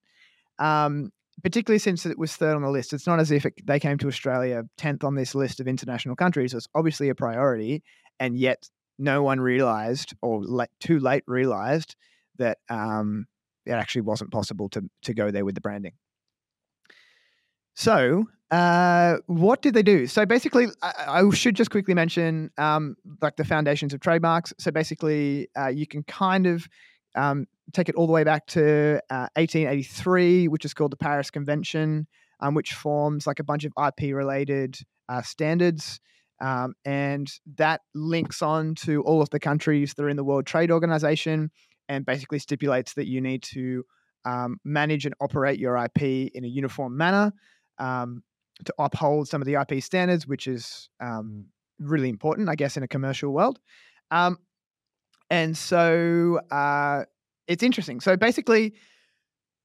Speaker 2: Um, particularly since it was third on the list, it's not as if it, they came to Australia tenth on this list of international countries. It's obviously a priority, and yet no one realized or late, too late realized that um, it actually wasn't possible to to go there with the branding. So, uh, what did they do? So basically, I, I should just quickly mention um, like the foundations of trademarks. So basically, uh, you can kind of um, take it all the way back to uh, 1883, which is called the Paris Convention, um, which forms like a bunch of IP related uh, standards. Um, and that links on to all of the countries that are in the World Trade Organization and basically stipulates that you need to um, manage and operate your IP in a uniform manner um, to uphold some of the IP standards, which is um, really important, I guess, in a commercial world. Um, and so uh, it's interesting. So basically,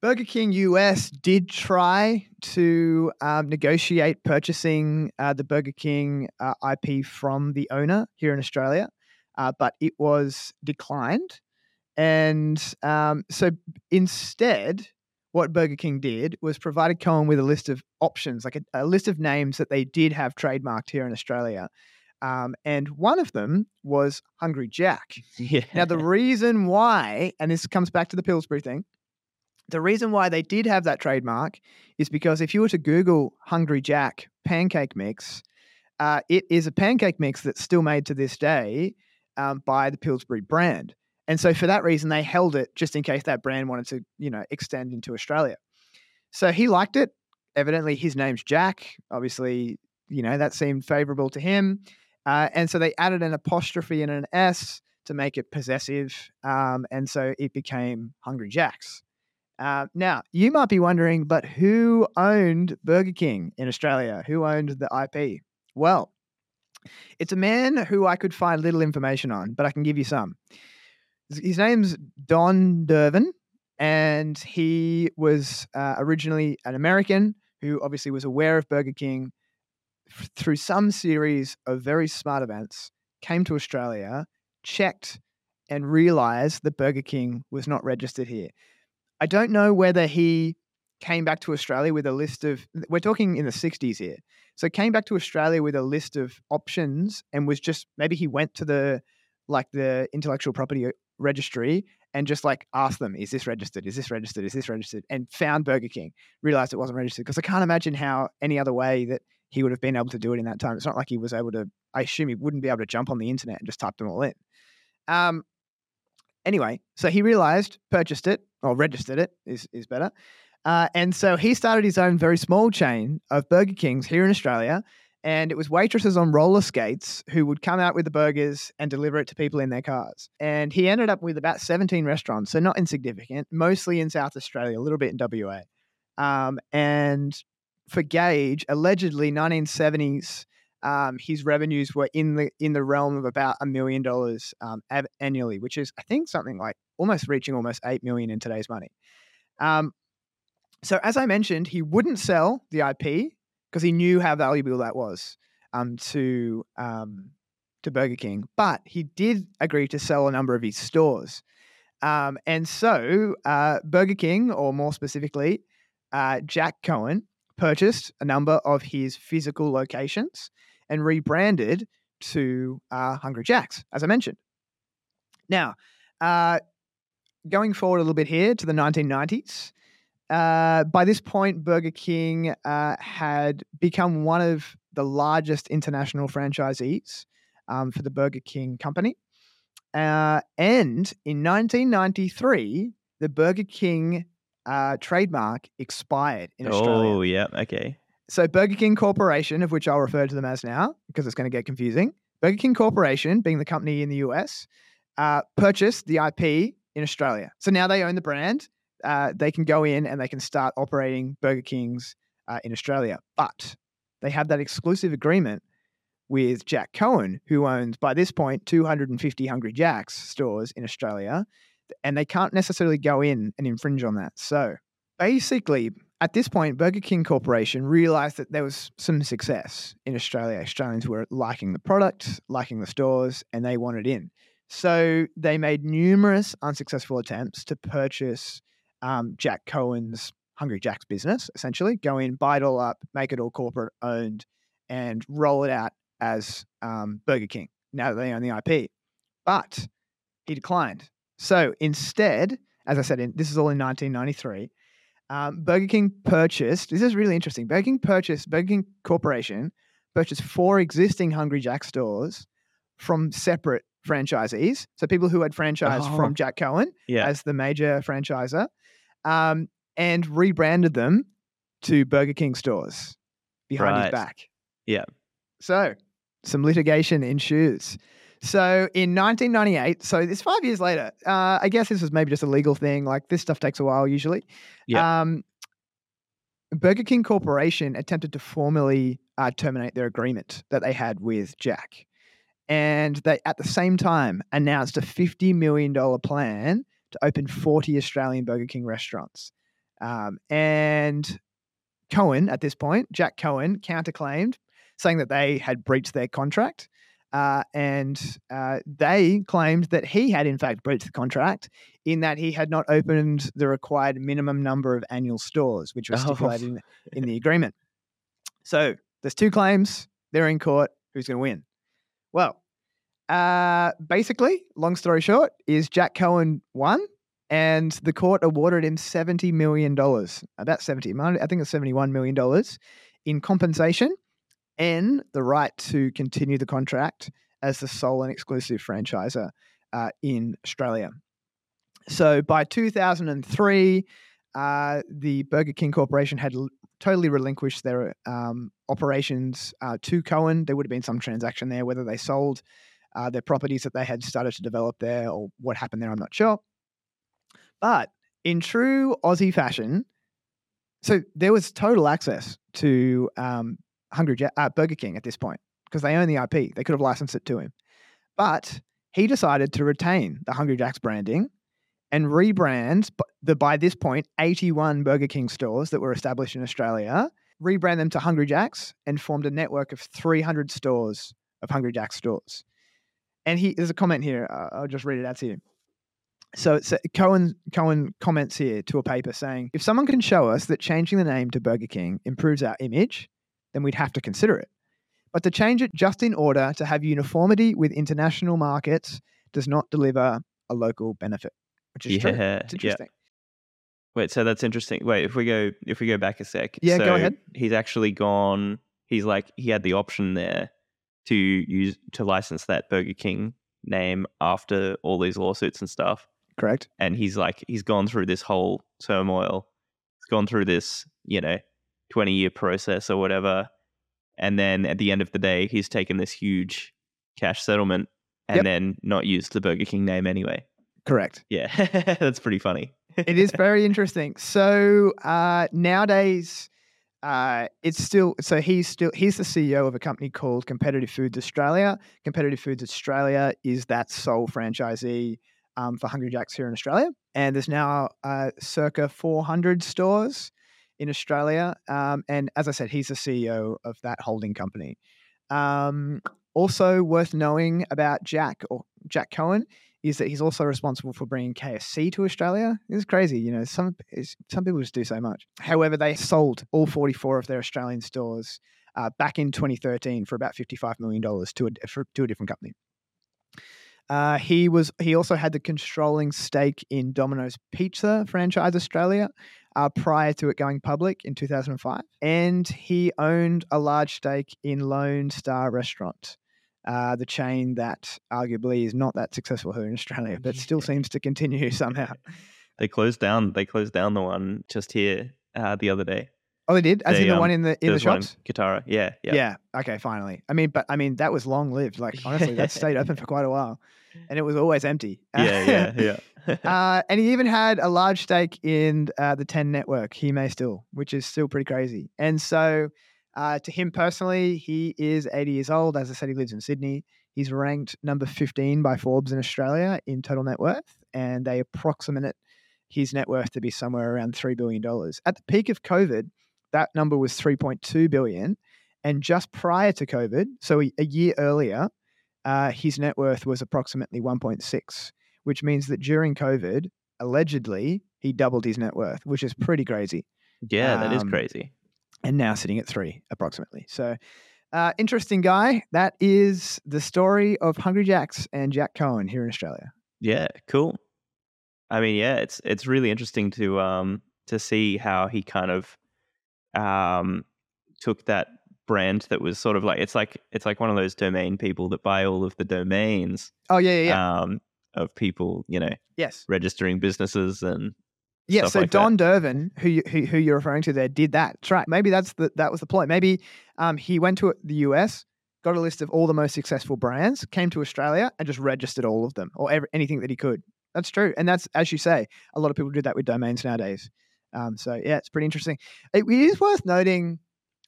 Speaker 2: Burger King US did try to um, negotiate purchasing uh, the Burger King uh, IP from the owner here in Australia, uh, but it was declined. And um, so instead, what Burger King did was provided Cohen with a list of options, like a, a list of names that they did have trademarked here in Australia. Um, and one of them was Hungry Jack.
Speaker 1: Yeah.
Speaker 2: Now, the reason why, and this comes back to the Pillsbury thing, the reason why they did have that trademark is because if you were to Google Hungry Jack pancake mix, uh, it is a pancake mix that's still made to this day um, by the Pillsbury brand. And so for that reason, they held it just in case that brand wanted to, you know, extend into Australia. So he liked it. Evidently, his name's Jack. Obviously, you know, that seemed favorable to him. Uh, and so they added an apostrophe and an S to make it possessive. Um, and so it became Hungry Jack's. Uh, now, you might be wondering, but who owned Burger King in Australia? Who owned the IP? Well, it's a man who I could find little information on, but I can give you some. His name's Don Dervin, and he was uh, originally an American who obviously was aware of Burger King through some series of very smart events, came to Australia, checked, and realized that Burger King was not registered here. I don't know whether he came back to Australia with a list of we're talking in the 60s here. So came back to Australia with a list of options and was just maybe he went to the like the intellectual property uh, registry and just like ask them, is this registered? Is this registered? Is this registered? And found Burger King, realized it wasn't registered. Because I can't imagine how any other way that he would have been able to do it in that time. It's not like he was able to, I assume he wouldn't be able to jump on the internet and just type them all in. Um, anyway, so he realized, purchased it, or registered it is, is better. Uh, and so he started his own very small chain of Burger Kings here in Australia. And it was waitresses on roller skates who would come out with the burgers and deliver it to people in their cars. And he ended up with about 17 restaurants, so not insignificant, mostly in South Australia, a little bit in WA. Um, and for Gage, allegedly 1970s, um, his revenues were in the in the realm of about a million dollars um, annually, which is I think something like almost reaching almost eight million in today's money. Um, so as I mentioned, he wouldn't sell the IP because he knew how valuable that was um, to um, to Burger King, but he did agree to sell a number of his stores. Um, and so uh, Burger King, or more specifically, uh, Jack Cohen, purchased a number of his physical locations and rebranded to uh, Hungry Jacks, as I mentioned. Now, uh, going forward a little bit here to the 1990s, uh, by this point, Burger King uh, had become one of the largest international franchisees um, for the Burger King company. Uh, and in 1993, the Burger King uh, trademark expired in Australia.
Speaker 1: Oh, yeah. Okay.
Speaker 2: So Burger King Corporation, of which I'll refer to them as now because it's going to get confusing. Burger King Corporation, being the company in the US, uh, purchased the IP in Australia. So now they own the brand. Uh, they can go in and they can start operating Burger Kings uh, in Australia. But they have that exclusive agreement with Jack Cohen, who owns, by this point, 250 Hungry Jacks stores in Australia. And they can't necessarily go in and infringe on that. So basically, at this point, Burger King Corporation realized that there was some success in Australia. Australians were liking the product, liking the stores, and they wanted in. So they made numerous unsuccessful attempts to purchase um, Jack Cohen's Hungry Jack's business, essentially, go in, buy it all up, make it all corporate owned, and roll it out as um, Burger King now that they own the IP. But he declined. So instead, as I said, in, this is all in 1993. Um, Burger King purchased. This is really interesting. Burger King purchased. Burger King Corporation purchased four existing Hungry Jack stores from separate franchisees. So people who had franchised
Speaker 1: Oh.
Speaker 2: from Jack Cohen
Speaker 1: Yeah.
Speaker 2: as the major franchisor, um, and rebranded them to Burger King stores behind his back.
Speaker 1: Yeah.
Speaker 2: So some litigation ensues. So in 1998, so it's five years later. Uh, I guess this was maybe just a legal thing. Like this stuff takes a while usually.
Speaker 1: Yeah.
Speaker 2: Um, Burger King Corporation attempted to formally uh, terminate their agreement that they had with Jack, and they at the same time announced a 50 million dollar plan to open 40 Australian Burger King restaurants. Um, and Cohen, at this point, Jack Cohen counterclaimed, saying that they had breached their contract. Uh, and uh, they claimed that he had, in fact, breached the contract in that he had not opened the required minimum number of annual stores, which was
Speaker 1: Oh.
Speaker 2: stipulated in, in the agreement. So there's two claims. They're in court. Who's going to win? Well, uh, basically, long story short, is Jack Cohen won, and the court awarded him seventy million dollars, about seventy. I think it's seventy-one million dollars in compensation and the right to continue the contract as the sole and exclusive franchisor uh, in Australia. So by 2003, uh, the Burger King Corporation had l- totally relinquished their um, operations uh, to Cohen. There would have been some transaction there, whether they sold uh, their properties that they had started to develop there or what happened there, I'm not sure. But in true Aussie fashion, so there was total access to um, Hungry Ja- uh, Burger King at this point because they own the IP. They could have licensed it to him, but he decided to retain the Hungry Jack's branding and rebrand the by this point 81 Burger King stores that were established in Australia, rebrand them to Hungry Jack's and formed a network of 300 stores of Hungry Jack's stores. And he there's a comment here. Uh, I'll just read it out to you. So it's, uh, Cohen Cohen comments here to a paper saying, if someone can show us that changing the name to Burger King improves our image, then we'd have to consider it. But to change it just in order to have uniformity with international markets does not deliver a local benefit, which is true.
Speaker 1: Yeah.
Speaker 2: It's
Speaker 1: Yeah.
Speaker 2: interesting.
Speaker 1: Wait, so that's interesting. Wait, if we go if we go back a sec.
Speaker 2: Yeah, go ahead.
Speaker 1: He's actually gone he's like he had the option there to use to license that Burger King name after all these lawsuits and stuff.
Speaker 2: Correct.
Speaker 1: And he's like he's gone through this whole turmoil. He's gone through this, you know, 20 year process or whatever. And then at the end of the day, he's taken this huge cash settlement and
Speaker 2: Yep.
Speaker 1: then not used the Burger King name anyway.
Speaker 2: Correct.
Speaker 1: Yeah. that's pretty funny.
Speaker 2: it is very interesting. So uh, nowadays, uh, it's still so he's still he's the CEO of a company called Competitive Foods Australia. Competitive Foods Australia is that sole franchisee um, for Hungry Jacks here in Australia, and there's now uh, circa 400 stores in Australia. Um, and as I said, he's the CEO of that holding company. Um, also worth knowing about Jack or Jack Cohen is that he's also responsible for bringing KFC to Australia. It's crazy, you know. Some some people just do so much. However, they sold all 44 of their Australian stores uh, back in 2013 for about 55 million dollars to a for, to a different company. Uh, he was he also had the controlling stake in Domino's Pizza franchise Australia uh, prior to it going public in 2005, and he owned a large stake in Lone Star Restaurant, uh, the chain that arguably is not that successful here in Australia, but still seems to continue somehow.
Speaker 1: They closed down. They closed down the one just here uh, the other day.
Speaker 2: Oh, they did, as
Speaker 1: They,
Speaker 2: in the
Speaker 1: um,
Speaker 2: one in the in the
Speaker 1: There's one in
Speaker 2: shops.
Speaker 1: Kotara. Yeah, yeah.
Speaker 2: Yeah. Okay. Finally. I mean, but I mean, that was long lived. Like honestly, that stayed open for quite a while, and it was always empty.
Speaker 1: yeah, yeah, yeah.
Speaker 2: uh, and he even had a large stake in uh, the Ten Network. He may still, which is still pretty crazy. And so, uh, to him personally, he is 80 years old. As I said, he lives in Sydney. He's ranked number 15 by Forbes in Australia in total net worth, and they approximate his net worth to be somewhere around three billion dollars. At the peak of COVID, that number was 3.2 billion, and just prior to COVID, so a, year earlier, uh, his net worth was approximately 1.6 which means that during COVID, allegedly, he doubled his net worth, which is pretty crazy.
Speaker 1: yeah, that is
Speaker 2: Um,
Speaker 1: crazy.
Speaker 2: And now sitting at three, approximately. So, uh, interesting guy. That is the story of Hungry Jacks and Jack Cohen here in Australia.
Speaker 1: Yeah, cool. I mean, yeah, it's it's really interesting to um to see how he kind of um took that brand that was sort of like it's like it's like one of those domain people that buy all of the domains
Speaker 2: Oh, yeah, yeah, yeah.
Speaker 1: um of people, you know,
Speaker 2: yes.
Speaker 1: registering businesses and
Speaker 2: Yeah, so
Speaker 1: like that.
Speaker 2: Don Dervin, who, who who you're referring to there, did that. Right. Maybe that's the that was the point. Maybe um, he went to the US, got a list of all the most successful brands, came to Australia, and just registered all of them or ever, anything that he could. That's true, and that's as you say, a lot of people do that with domains nowadays. Um, so yeah, it's pretty interesting. It, it is worth noting.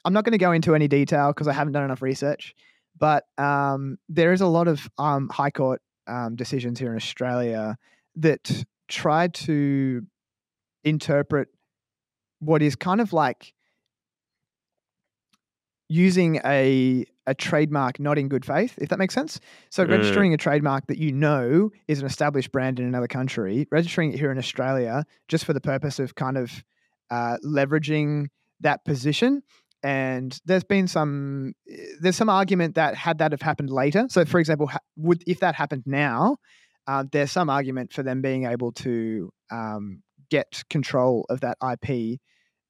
Speaker 2: I'm not going to go into any detail because I haven't done enough research, but um, there is a lot of um, high court um, decisions here in Australia that try to interpret what is kind of like using a a trademark not in good faith, if that makes sense. So
Speaker 1: Mm.
Speaker 2: registering a trademark that you know is an established brand in another country, registering it here in Australia just for the purpose of kind of uh, leveraging that position. And there's been some there's some argument that had that have happened later. So for example, ha- would if that happened now, uh, there's some argument for them being able to um, get control of that IP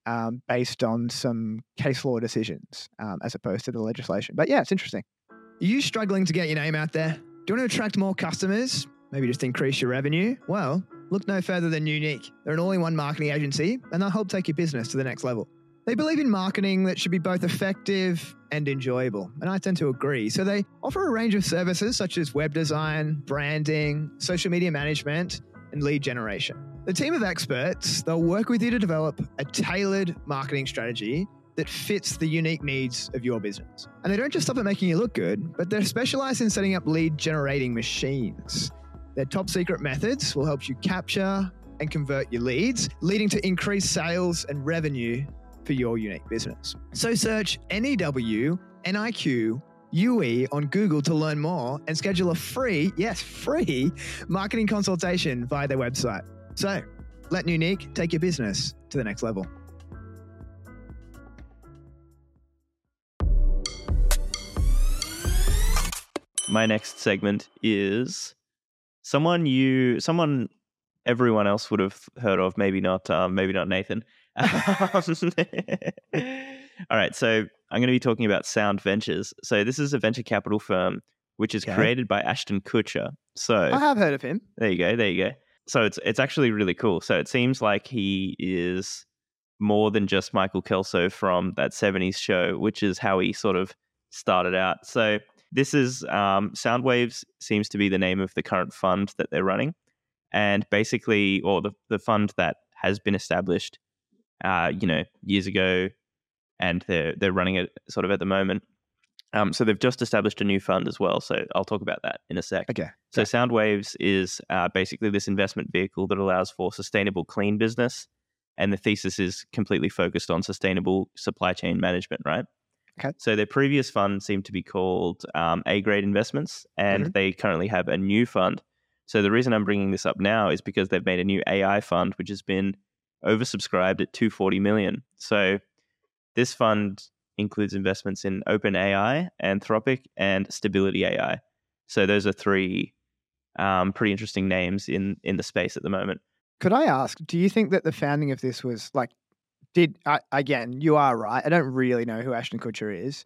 Speaker 2: um, based on some case law decisions um, as opposed to the legislation. But yeah, it's interesting.
Speaker 3: Are you struggling to get your name out there? Do you want to attract more customers? Maybe just increase your revenue? Well, look no further than Unique. They're an all in one marketing agency and they'll help take your business to the next level. They believe in marketing that should be both effective and enjoyable, and I tend to agree. So they offer a range of services such as web design, branding, social media management, and lead generation. The team of experts, they'll work with you to develop a tailored marketing strategy that fits the unique needs of your business. And they don't just stop at making you look good, but they're specialized in setting up lead generating machines. Their top secret methods will help you capture and convert your leads, leading to increased sales and revenue for your unique business. So search NEW NIQ UE on Google to learn more and schedule a free, yes, free marketing consultation via their website. So let Unique take your business to the next level.
Speaker 1: my next segment is someone you someone everyone else would have heard of maybe not um, maybe not nathan all right so i'm going to be talking about sound ventures so this is a venture capital firm which is
Speaker 2: Okay.
Speaker 1: created by ashton kutcher so
Speaker 2: I have heard of him.
Speaker 1: there you go. There you go. So it's it's actually really cool. So it seems like he is more than just Michael Kelso from that 70s show, which is how he sort of started out. So this is um, Soundwaves seems to be the name of the current fund that they're running. And basically, or the, the fund that has been established, uh, you know, years ago, and they're they're running it sort of at the moment. Um, so they've just established a new fund as well. So I'll talk about that in a sec.
Speaker 2: Okay.
Speaker 1: So
Speaker 2: Okay.
Speaker 1: Soundwaves is uh, basically this investment vehicle that allows for sustainable, clean business, and the thesis is completely focused on sustainable supply chain management. Right.
Speaker 2: Okay.
Speaker 1: So their previous fund seemed to be called um, A Grade Investments, and
Speaker 2: Mm-hmm.
Speaker 1: they currently have a new fund. So the reason I'm bringing this up now is because they've made a new AI fund, which has been oversubscribed at 240 million. So this fund includes investments in OpenAI, Anthropic, and Stability AI. So those are three um, pretty interesting names in in the space at the moment.
Speaker 2: Could I ask, do you think that the founding of this was like, did uh, again, you are right. I don't really know who Ashton Kutcher is.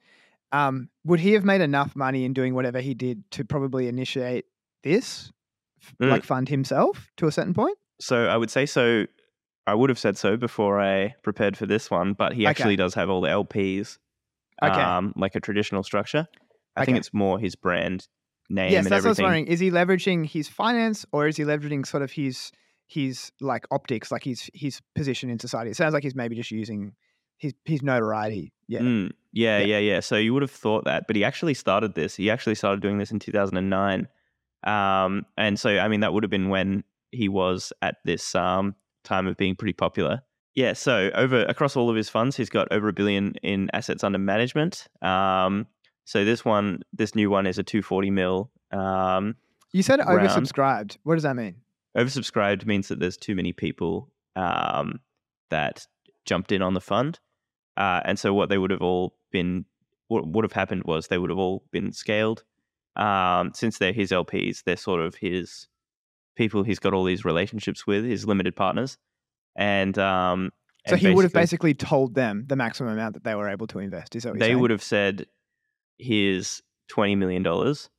Speaker 2: Um, would he have made enough money in doing whatever he did to probably initiate this,
Speaker 1: Mm.
Speaker 2: like fund himself to a certain point?
Speaker 1: So I would say so. I would have said so before I prepared for this one, but he
Speaker 2: Okay.
Speaker 1: actually does have all the LPs,
Speaker 2: Okay.
Speaker 1: um, like a traditional structure. I think it's more his brand name
Speaker 2: yes,
Speaker 1: and
Speaker 2: that's what I was wondering. Is he leveraging his finance or is he leveraging sort of his his like optics, like his his position in society? It sounds like he's maybe just using his his notoriety. Yeah.
Speaker 1: Mm, yeah,
Speaker 2: Yeah.
Speaker 1: yeah, yeah. So you would have thought that, but he actually started this. He actually started doing this in 2009. Um, and so, I mean, that would have been when he was at this um, time of being pretty popular. Yeah. So over across all of his funds, he's got over a billion in assets under management. Um, so this one, this new one, is a 240 mil. Um,
Speaker 2: You said
Speaker 1: round.
Speaker 2: oversubscribed. What does that mean?
Speaker 1: oversubscribed means that there's too many people um, that jumped in on the fund, uh, and so what they would have all been, what would have happened was they would have all been scaled. Um, since they're his LPs, they're sort of his people he's got all these relationships with, his limited partners, and um,
Speaker 2: So
Speaker 1: and
Speaker 2: he would have basically told them the maximum amount that they were able to invest. Is that what
Speaker 1: they
Speaker 2: saying?
Speaker 1: would have said, "Here's twenty million dollars,"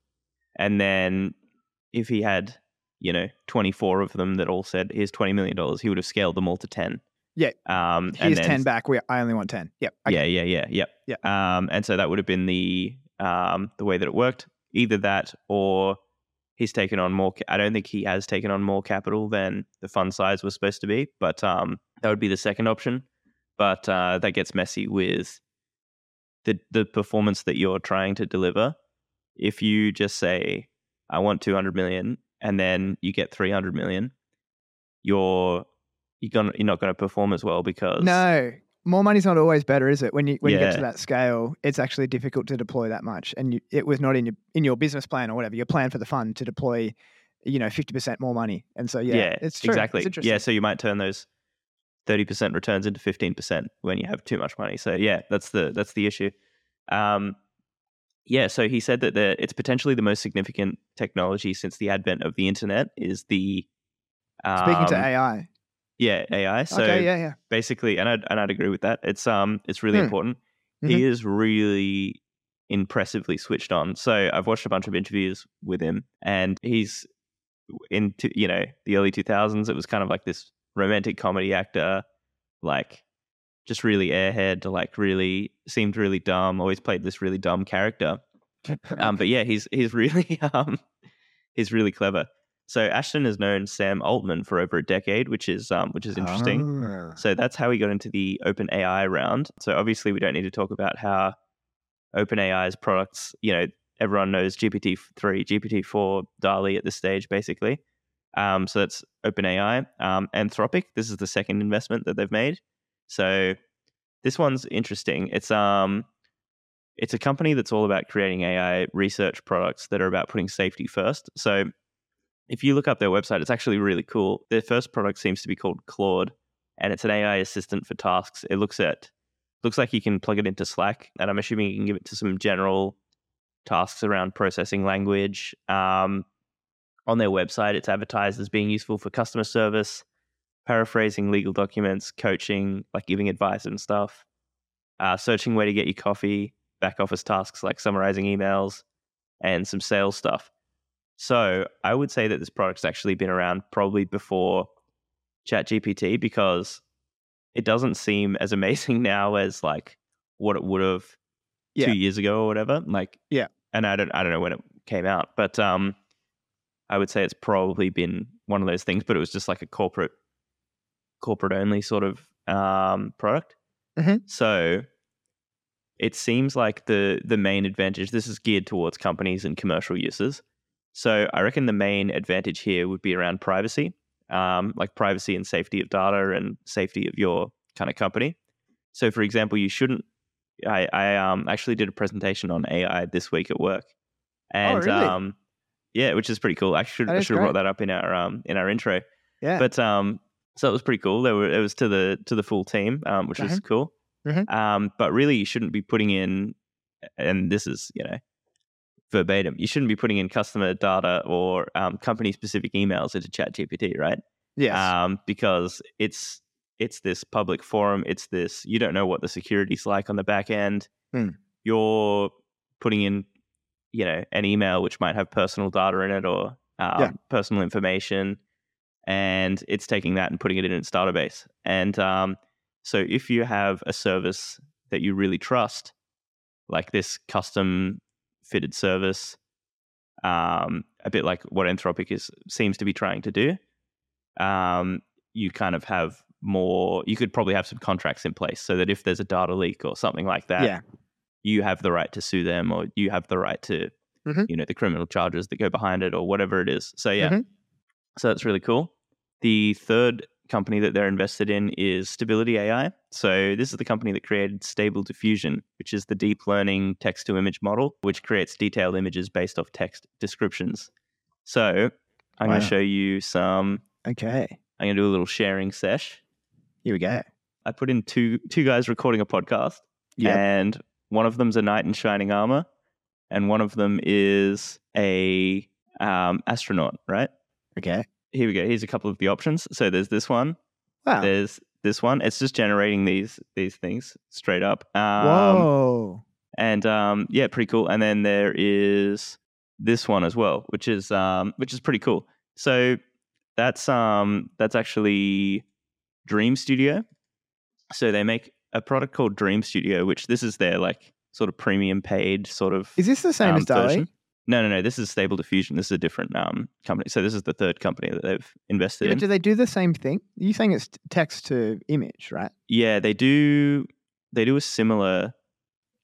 Speaker 1: and then if he had, you know, twenty four of them that all said, "Here's twenty million dollars," he would have scaled them all to ten.
Speaker 2: Yeah.
Speaker 1: Um. and
Speaker 2: Here's
Speaker 1: then-
Speaker 2: ten back. We I only want ten. Yep. Okay.
Speaker 1: Yeah. Yeah. Yeah. Yep.
Speaker 2: Yeah.
Speaker 1: Um. And so that would have been the um the way that it worked. Either that or he's taken on more. I don't think he has taken on more capital than the fund size was supposed to be, but um, that would be the second option. But uh, that gets messy with the the performance that you're trying to deliver. If you just say, "I want 200 million," and then you get 300 million, you're you're gonna you're not going to perform as well because
Speaker 2: No, more money's not always better, is it? When you when you get to that scale, it's actually difficult to deploy that much, and you, it was not in your in your business plan or whatever your plan for the fund to deploy, you know, fifty percent more money. And so yeah, yeah it's true.
Speaker 1: exactly.
Speaker 2: It's
Speaker 1: yeah, so you might turn those thirty percent returns into fifteen percent when you have too much money. So yeah, that's the that's the issue. Um, yeah, so he said that the, it's potentially the most significant technology since the advent of the internet is the um,
Speaker 2: Speaking to AI.
Speaker 1: Yeah AI. So
Speaker 2: okay. Yeah. Yeah.
Speaker 1: basically, and I'd, and I'd agree with that. It's um it's really
Speaker 2: Hmm.
Speaker 1: important.
Speaker 2: Mhm.
Speaker 1: He is really impressively switched on. So I've watched a bunch of interviews with him, and he's in you know the early two thousands. It was kind of like this romantic comedy actor, like just really airhead, like really seemed really dumb. Always played this really dumb character. Um, but yeah, he's he's really um he's really clever. So Ashton has known Sam Altman for over a decade, which is um which is interesting.
Speaker 2: Ah.
Speaker 1: So that's how he got into the OpenAI round. So obviously, we don't need to talk about how OpenAI's products, you know, everyone knows GPT three, GPT four, DALL-E at this stage, basically. Um, so that's OpenAI. Um, Anthropic. This is the second investment that they've made. So this one's interesting. It's um, it's a company that's all about creating AI research products that are about putting safety first. So if you look up their website, it's actually really cool. Their first product seems to be called Claude, and it's an AI assistant for tasks. It looks at looks like you can plug it into Slack, and I'm assuming you can give it to some general tasks around processing language. Um, on their website, it's advertised as being useful for customer service, paraphrasing legal documents, coaching, like giving advice and stuff, uh, searching where to get your coffee, back office tasks like summarizing emails, and some sales stuff. So I would say that this product's actually been around probably before ChatGPT because it doesn't seem as amazing now as like what it would have
Speaker 2: Yeah.
Speaker 1: two years ago or whatever. Like
Speaker 2: Yeah.
Speaker 1: and I don't I don't know when it came out, but um, I would say it's probably been one of those things. But it was just like a corporate corporate only sort of um product.
Speaker 2: Mhm.
Speaker 1: So it seems like the the main advantage. This is geared towards companies and commercial uses. So I reckon the main advantage here would be around privacy, um, like privacy and safety of data and safety of your kind of company. So, for example, you shouldn't. I, I um, actually did a presentation on AI this week at work, and
Speaker 2: really?
Speaker 1: um, yeah, which is pretty cool. I should I should have brought that up in our um, in our intro.
Speaker 2: Yeah.
Speaker 1: But um, so it was pretty cool. There were it was to the to the full team, um, which was
Speaker 2: Mhm.
Speaker 1: cool.
Speaker 2: Mhm.
Speaker 1: Um, but really, you shouldn't be putting in, and this is you know verbatim. You shouldn't be putting in customer data or um, company specific emails into ChatGPT, right?
Speaker 2: Yes.
Speaker 1: um, because it's it's this public forum. It's this you don't know what the security's like on the back end.
Speaker 2: Hmm.
Speaker 1: You're putting in, you know, an email which might have personal data in it or um,
Speaker 2: Yeah.
Speaker 1: personal information, and it's taking that and putting it in its database. And um, so, if you have a service that you really trust, like this custom fitted service, um, a bit like what Anthropic is seems to be trying to do, um, you kind of have more. You could probably have some contracts in place so that if there's a data leak or something like that,
Speaker 2: yeah.
Speaker 1: you have the right to sue them or you have the right to,
Speaker 2: Mhm.
Speaker 1: you know, the criminal charges that go behind it or whatever it is. So yeah,
Speaker 2: Mhm.
Speaker 1: so that's really cool. The third company that they're invested in is Stability AI. So this is the company that created Stable Diffusion, which is the deep learning text to image model, which creates detailed images based off text descriptions. So I'm going to show you some.
Speaker 2: Okay.
Speaker 1: I'm going to do a little sharing sesh.
Speaker 2: Here we go.
Speaker 1: I put in two two guys recording a podcast,
Speaker 2: Yep.
Speaker 1: and one of them's a knight in shining armor, and one of them is a um, astronaut. Right
Speaker 2: Okay.
Speaker 1: Here we go. Here's a couple of the options. So there's this one.
Speaker 2: Wow.
Speaker 1: There's this one. It's just generating these these things straight up. Um,
Speaker 2: Whoa.
Speaker 1: And um, yeah, pretty cool. And then there is this one as well, which is um, which is pretty cool. So that's um, that's actually Dream Studio. So they make a product called Dream Studio, which this is their like sort of premium paid sort of
Speaker 2: Is this the same
Speaker 1: um,
Speaker 2: as DALL-E?
Speaker 1: version. No, no, no. This is Stable Diffusion. This is a different um, company. So this is the third company that they've invested
Speaker 2: Yeah,
Speaker 1: in.
Speaker 2: do they do the same thing? You're saying it's text to image, right?
Speaker 1: Yeah, they do. They do a similar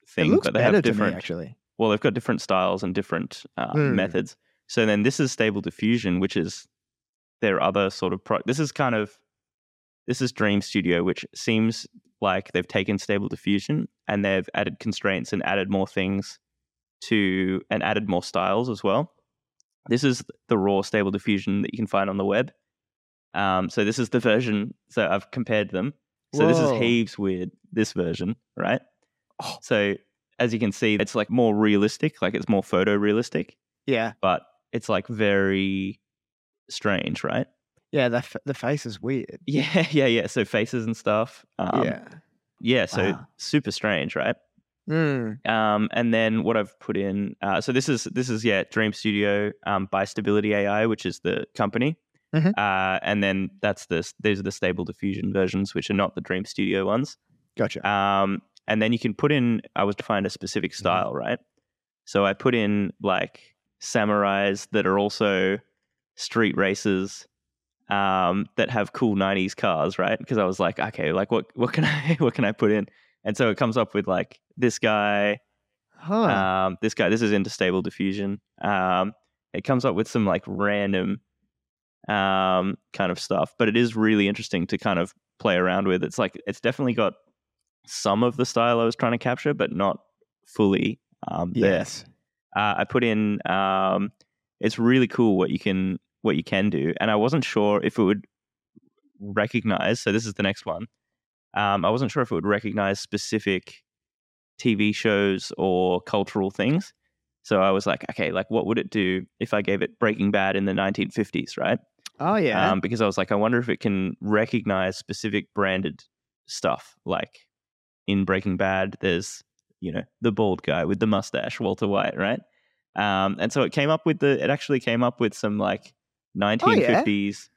Speaker 1: thing,
Speaker 2: it looks
Speaker 1: but they
Speaker 2: better
Speaker 1: have different.
Speaker 2: me, actually.
Speaker 1: well, they've got different styles and different uh,
Speaker 2: Hmm.
Speaker 1: methods. So then this is Stable Diffusion, which is their other sort of pro. This is kind of this is Dream Studio, which seems like they've taken Stable Diffusion and they've added constraints and added more things to and added more styles as well. This is the raw Stable Diffusion that you can find on the web. Um, so this is the version. So I've compared them. So this is
Speaker 2: Whoa.
Speaker 1: heaps weird. This version, right?
Speaker 2: Oh.
Speaker 1: So as you can see, it's like more realistic. Like it's more photorealistic,
Speaker 2: Yeah.
Speaker 1: but it's like very strange, right?
Speaker 2: Yeah, the, f- the face is weird.
Speaker 1: Yeah, yeah, yeah. So faces and stuff. Um,
Speaker 2: yeah.
Speaker 1: yeah. So
Speaker 2: Wow.
Speaker 1: super strange, right?
Speaker 2: Mm.
Speaker 1: Um, and then what I've put in, uh, so this is this is yeah, Dream Studio um, by Stability AI, which is the company,
Speaker 2: Mhm.
Speaker 1: uh, and then that's the these are the Stable Diffusion versions, which are not the Dream Studio ones.
Speaker 2: Gotcha.
Speaker 1: Um, and then you can put in, I was to find a specific
Speaker 2: Mm-hmm.
Speaker 1: style, right? So I put in like samurais that are also street racers um, that have cool 90s cars, right? Because I was like, okay, like what, what can I, what can I put in? And so it comes up with like this guy,
Speaker 2: huh.
Speaker 1: um, this guy, this is into stable diffusion. Um, it comes up with some like random um, kind of stuff, but it is really interesting to kind of play around with. It's like it's definitely got some of the style I was trying to capture, but not fully um, there.
Speaker 2: yes.
Speaker 1: Uh, I put in. Um, it's really cool what you can what you can do, and I wasn't sure if it would recognize. So this is the next one. Um, I wasn't sure if it would recognize specific TV shows or cultural things. So I was like, okay, like what would it do if I gave it Breaking Bad in the 1950s, right?
Speaker 2: Oh, yeah.
Speaker 1: Um, because I was like, I wonder if it can recognize specific branded stuff. Like in Breaking Bad, there's you know the bald guy with the mustache, Walter White, right? Um, and so it came up with the. It actually came up with some like 1950s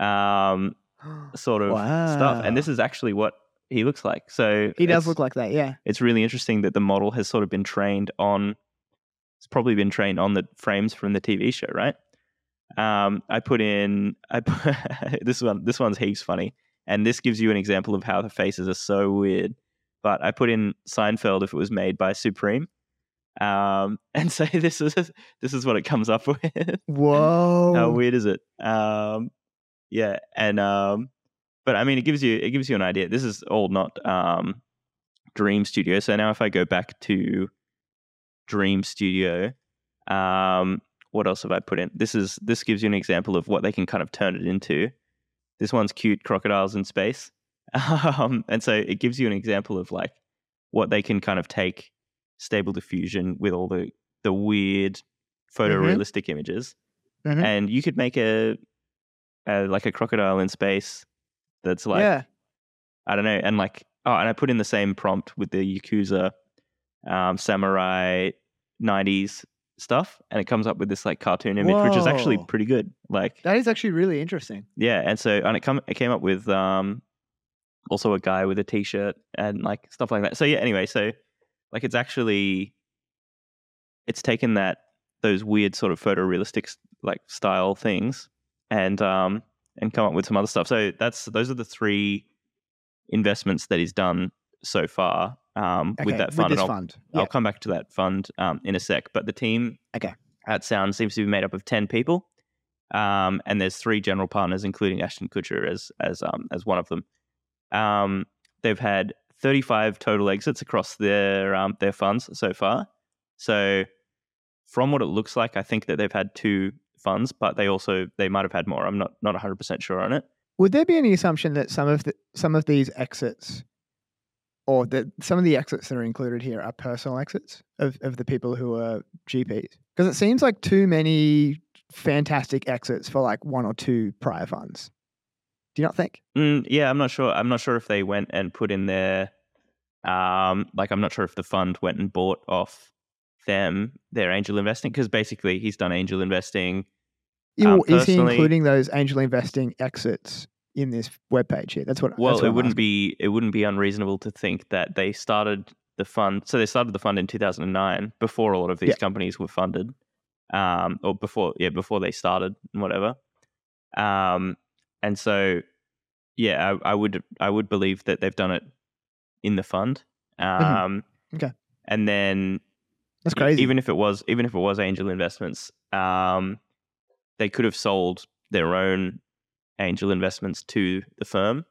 Speaker 1: um, sort of stuff, and this is actually what he looks like. So
Speaker 2: He does look like that, yeah.
Speaker 1: it's really interesting that the model has sort of been trained on it's probably been trained on the frames from the TV show, right? Um, I put in I put, this one this one's heaps funny, and this gives you an example of how the faces are so weird. But I put in Seinfeld if it was made by Supreme, um, and so this is this is what it comes up with.
Speaker 2: Whoa.
Speaker 1: How weird is it? Um, yeah, and um, but I mean, it gives you it gives you an idea. This is all not um, Dream Studio. So now, if I go back to Dream Studio, um, what else have I put in? This is this gives you an example of what they can kind of turn it into. This one's cute crocodiles in space. Um, and so it gives you an example of like what they can kind of take stable diffusion with all the the weird photorealistic images,
Speaker 2: Mhm.
Speaker 1: and you could make a, a like a crocodile in space that's like
Speaker 2: yeah.
Speaker 1: I don't know, and like oh, and I put in the same prompt with the Yakuza, um, samurai '90s stuff, and it comes up with this like cartoon image, which is actually pretty good. Like
Speaker 2: That is actually really interesting.
Speaker 1: yeah, and so and it come it came up with um also a guy with a t-shirt and like stuff like that. So yeah, anyway, so like it's actually it's taken that those weird sort of photorealistic like style things and um and come up with some other stuff. So that's those are the three investments that he's done so far um with that fund.
Speaker 2: this
Speaker 1: I'll,
Speaker 2: fund.
Speaker 1: I'll come back to that fund um, in a sec. But the team
Speaker 2: Okay.
Speaker 1: at Sound seems to be made up of ten people, um, and there's three general partners, including Ashton Kutcher as as um, as one of them. Um, they've had 35 total exits across their um, their funds so far. So, from what it looks like, I think that they've had two funds, but they also they might have had more. I'm not not 100 percent sure on it.
Speaker 2: Would there be any assumption that some of the some of these exits, or that some of the exits that are included here are personal exits of, of the people who are GPs? Because it seems like too many fantastic exits for like one or two prior funds. Do you not think?
Speaker 1: Mm, yeah, I'm not sure. I'm not sure if they went and put in their, um, like I'm not sure if the fund went and bought off them their angel investing because basically he's done angel investing. Um,
Speaker 2: is he including those angel investing exits in this webpage here? That's what.
Speaker 1: Well,
Speaker 2: that's what
Speaker 1: it
Speaker 2: I'm
Speaker 1: wouldn't
Speaker 2: asking.
Speaker 1: be it wouldn't be unreasonable to think that they started the fund. So they started the fund in 2009 before a lot of these
Speaker 2: Yeah.
Speaker 1: companies were funded, um, or before yeah before they started and whatever. Um, and so yeah, I, I would I would believe that they've done it in the fund. Um,
Speaker 2: Mm-hmm. Okay.
Speaker 1: and then
Speaker 2: That's crazy.
Speaker 1: Even if it was, even if it was angel investments, um, they could have sold their own angel investments to the firm,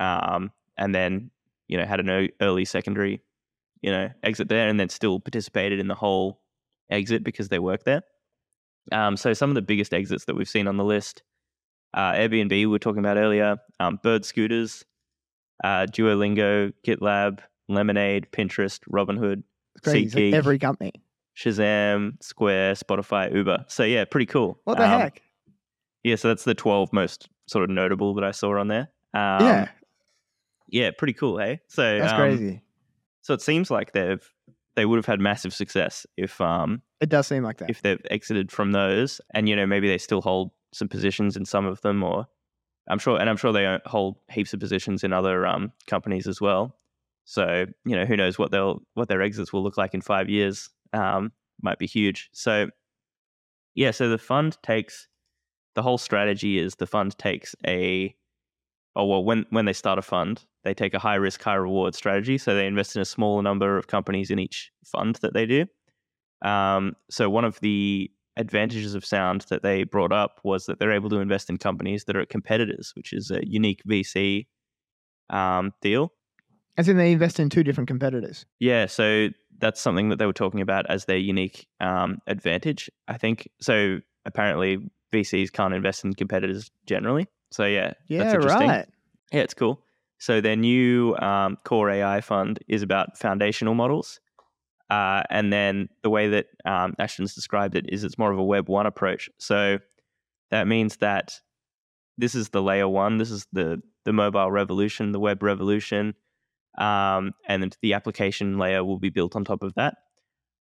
Speaker 1: um, and then you know had an early secondary, you know, exit there, and then still participated in the whole exit because they work there. Um, so some of the biggest exits that we've seen on the list, uh, Airbnb we were talking about earlier, um, Bird Scooters, uh, Duolingo, GitLab, Lemonade, Pinterest, Robinhood,
Speaker 2: It's crazy. It's like
Speaker 1: SeatGeek.
Speaker 2: every company.
Speaker 1: Shazam, Square, Spotify, Uber. So yeah, pretty cool.
Speaker 2: What the
Speaker 1: Um,
Speaker 2: heck?
Speaker 1: Yeah, so that's the twelve most sort of notable that I saw on there. Um,
Speaker 2: yeah,
Speaker 1: yeah, pretty cool. Hey, so
Speaker 2: that's
Speaker 1: um,
Speaker 2: crazy.
Speaker 1: So it seems like they've they would have had massive success if um
Speaker 2: It does seem like that.
Speaker 1: if they've exited from those, and you know maybe they still hold some positions in some of them, or I'm sure, and I'm sure they hold heaps of positions in other um companies as well. So you know who knows what they'll what their exits will look like in five years. Um, might be huge. So yeah, so the fund takes the whole strategy is the fund takes a oh well when when they start a fund they take a high risk high reward strategy so they invest in a smaller number of companies in each fund that they do um, so one of the advantages of sound that they brought up was that they're able to invest in companies that are competitors which is a unique vc um, deal
Speaker 2: As in, they invest in two different competitors.
Speaker 1: yeah, so that's something that they were talking about as their unique um, advantage. I think so. Apparently, VCs can't invest in competitors generally. So yeah,
Speaker 2: Yeah,
Speaker 1: that's interesting.
Speaker 2: right.
Speaker 1: Yeah, it's cool. So their new um, core AI fund is about foundational models, uh, and then the way that um, Ashton's described it is it's more of a Web one approach. So that means that this is the layer one. This is the the mobile revolution, the web revolution, um, and then the application layer will be built on top of that.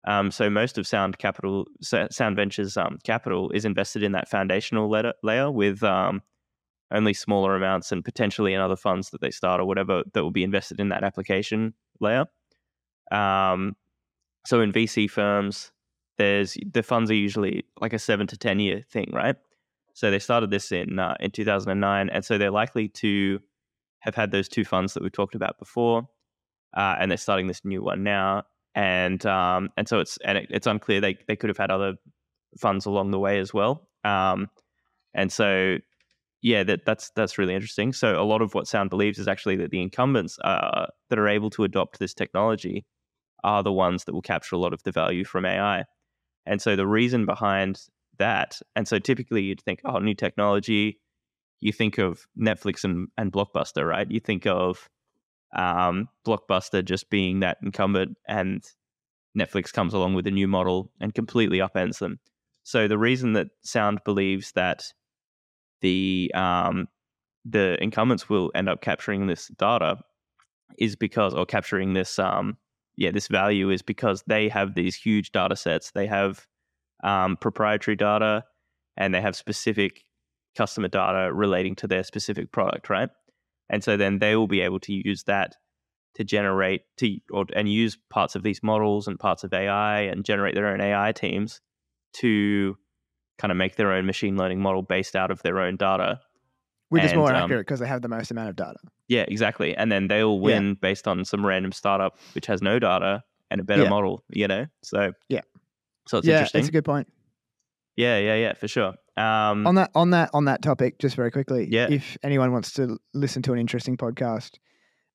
Speaker 1: Um, so most of Sound Capital, Sound Ventures um, capital is invested in that foundational layer, layer with um, only smaller amounts and potentially in other funds that they start or whatever that will be invested in that application layer. Um, so in VC firms, there's the funds are usually like a seven to ten year thing, right? So they started this in uh, in 2009, and so they're likely to have had those two funds that we talked about before, uh, and they're starting this new one now, and um, and so it's and it, it's unclear they they could have had other funds along the way as well, um, and so yeah, that that's that's really interesting. So a lot of what Sound believes is actually that the incumbents uh, that are able to adopt this technology are the ones that will capture a lot of the value from AI. And so the reason behind that, and so typically you'd think, oh, new technology, you think of Netflix and, and Blockbuster, right? You think of um, Blockbuster just being that incumbent, and Netflix comes along with a new model and completely upends them. So the reason that Sound believes that the um, the incumbents will end up capturing this data is because, or capturing this um, yeah this value is because they have these huge data sets. They have um, proprietary data, and they have specific customer data relating to their specific product, right? And so then they will be able to use that to generate to or and use parts of these models and parts of AI and generate their own AI teams to kind of make their own machine learning model based out of their own data.
Speaker 2: Which is
Speaker 1: And,
Speaker 2: more
Speaker 1: um,
Speaker 2: accurate because they have the most amount of data.
Speaker 1: Yeah, exactly. And then they'll win based on some random startup which has no data and a better
Speaker 2: Yeah.
Speaker 1: model, you know? So
Speaker 2: Yeah.
Speaker 1: So it's
Speaker 2: yeah,
Speaker 1: interesting.
Speaker 2: it's a good point.
Speaker 1: yeah, yeah, yeah, for sure. Um
Speaker 2: on that on that on that topic, just very quickly,
Speaker 1: Yeah.
Speaker 2: if anyone wants to listen to an interesting podcast,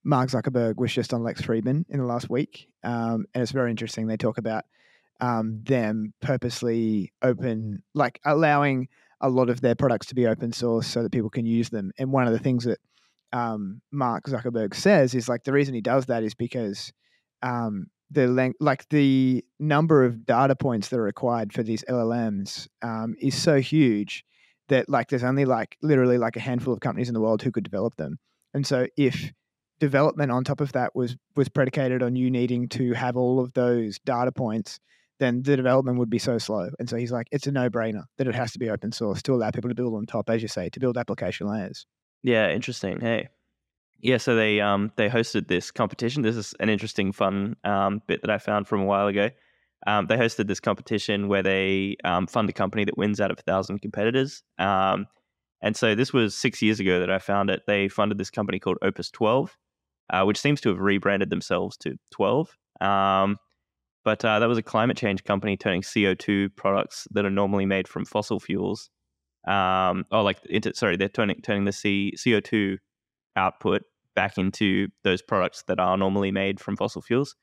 Speaker 2: Mark Zuckerberg was just on Lex Fridman in the last week, um, and it's very interesting. They talk about um, them purposely open, like allowing a lot of their products to be open source so that people can use them. And one of the things that um, Mark Zuckerberg says is like the reason he does that is because um, the length, like the number of data points that are required for these LLMs um, is so huge that like there's only like literally like a handful of companies in the world who could develop them. And so if development on top of that was was predicated on you needing to have all of those data points, then the development would be so slow. And so he's like, it's a no brainer that it has to be open source to allow people to build on top, as you say, to build application layers.
Speaker 1: Yeah, interesting. Hey. Yeah, so they um they hosted this competition. This is an interesting fun um bit that I found from a while ago. Um, they hosted this competition where they um, fund a company that wins out of a thousand competitors. Um, and so this was six years ago that I found it. They funded this company called Opus 12, uh, which seems to have rebranded themselves to 12. Um, but uh, that was a climate change company turning CO2 products that are normally made from fossil fuels. Oh, like into sorry, they're turning turning the C, CO2 output back into those products that are normally made from fossil fuels.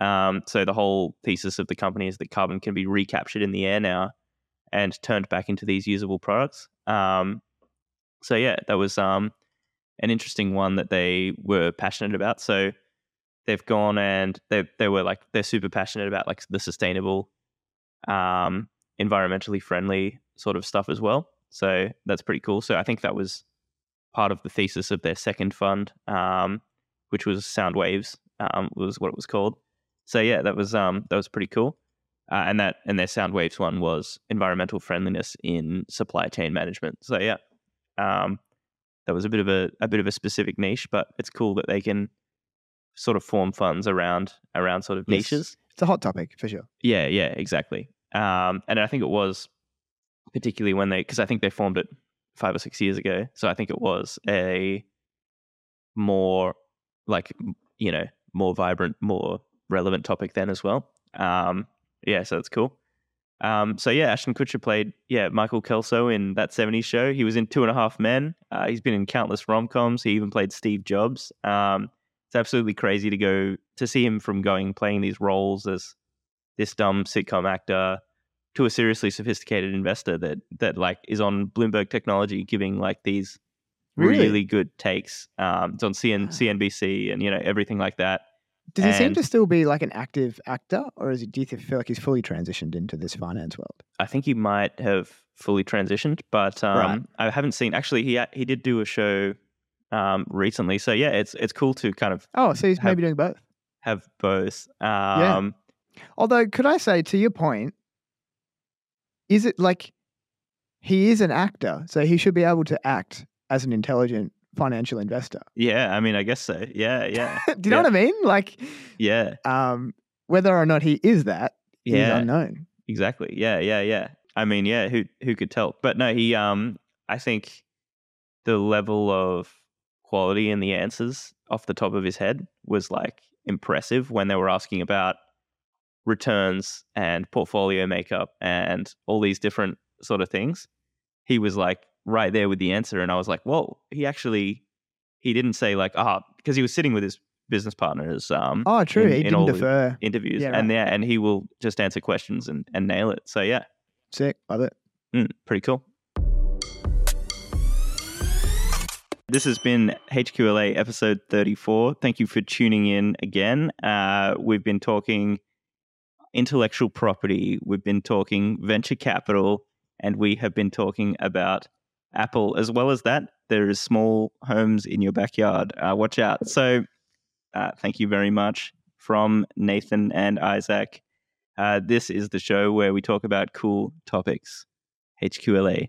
Speaker 1: Um, so the whole thesis of the company is that carbon can be recaptured in the air now and turned back into these usable products. Um, so yeah, that was um, an interesting one that they were passionate about. So they've gone and they they were like they're super passionate about like the sustainable, um, environmentally friendly sort of stuff as well. So that's pretty cool. So I think that was part of the thesis of their second fund, um, which was Sound Waves, um, was what it was called. So yeah, that was um, that was pretty cool. Uh, and that and their Sound Waves one was environmental friendliness in supply chain management. So yeah, um, that was a bit of a, a bit of a specific niche, but it's cool that they can sort of form funds around around sort of
Speaker 2: Yes.
Speaker 1: niches.
Speaker 2: It's a hot topic for sure.
Speaker 1: Yeah, yeah, exactly. Um, and I think it was particularly when they, because I think they formed it five or six years ago. So I think it was a more like, you know, more vibrant, more relevant topic then as well. Um, yeah, so that's cool. Um, so yeah, Ashton Kutcher played yeah Michael Kelso in that '70s show. He was in Two and a Half Men. Uh, he's been in countless rom coms. He even played Steve Jobs. Um, it's absolutely crazy to go to see him from going playing these roles as this dumb sitcom actor to a seriously sophisticated investor that that like is on Bloomberg Technology giving like these
Speaker 2: Really?
Speaker 1: really, good takes. Um, it's on CN, CNBC and you know everything like that.
Speaker 2: Does he seem to still be like an active actor, or is he, do you feel like he's fully transitioned into this finance world?
Speaker 1: I think he might have fully transitioned, but um,
Speaker 2: Right.
Speaker 1: I haven't seen. Actually, he he did do a show um, recently, so yeah, it's it's cool to kind of
Speaker 2: Oh, so he's
Speaker 1: Have-
Speaker 2: maybe doing both.
Speaker 1: have both. Um,
Speaker 2: Although, could I say to your point, is it like he is an actor, so he should be able to act as an intelligent financial investor?
Speaker 1: yeah, I mean, I guess so. Yeah, yeah,
Speaker 2: Do you know what I mean? Like,
Speaker 1: yeah,
Speaker 2: um, whether or not he is that is
Speaker 1: yeah.
Speaker 2: unknown.
Speaker 1: Exactly. Yeah, yeah, yeah. I mean, yeah, who who could tell? But no, he um I think the level of quality in the answers off the top of his head was like impressive when they were asking about returns and portfolio makeup and all these different sort of things. He was like right there with the answer and I was like, "Whoa, he actually he didn't say like, ah, because he was sitting with his business partners um
Speaker 2: Oh, true.
Speaker 1: in-
Speaker 2: he
Speaker 1: in
Speaker 2: didn't defer.
Speaker 1: interviews
Speaker 2: Yeah,
Speaker 1: and yeah and he will just answer questions and, and nail it so yeah
Speaker 2: Sick. Love it.
Speaker 1: Mm, pretty cool. This has been HQLA episode 34. Thank you for tuning in again. Uh, we've been talking intellectual property, we've been talking venture capital, and we have been talking about Apple. As well as that, there is small homes in your backyard. Uh, watch out. So, uh, thank you very much from Nathan and Isaac. Uh, this is the show where we talk about cool topics. HQLA.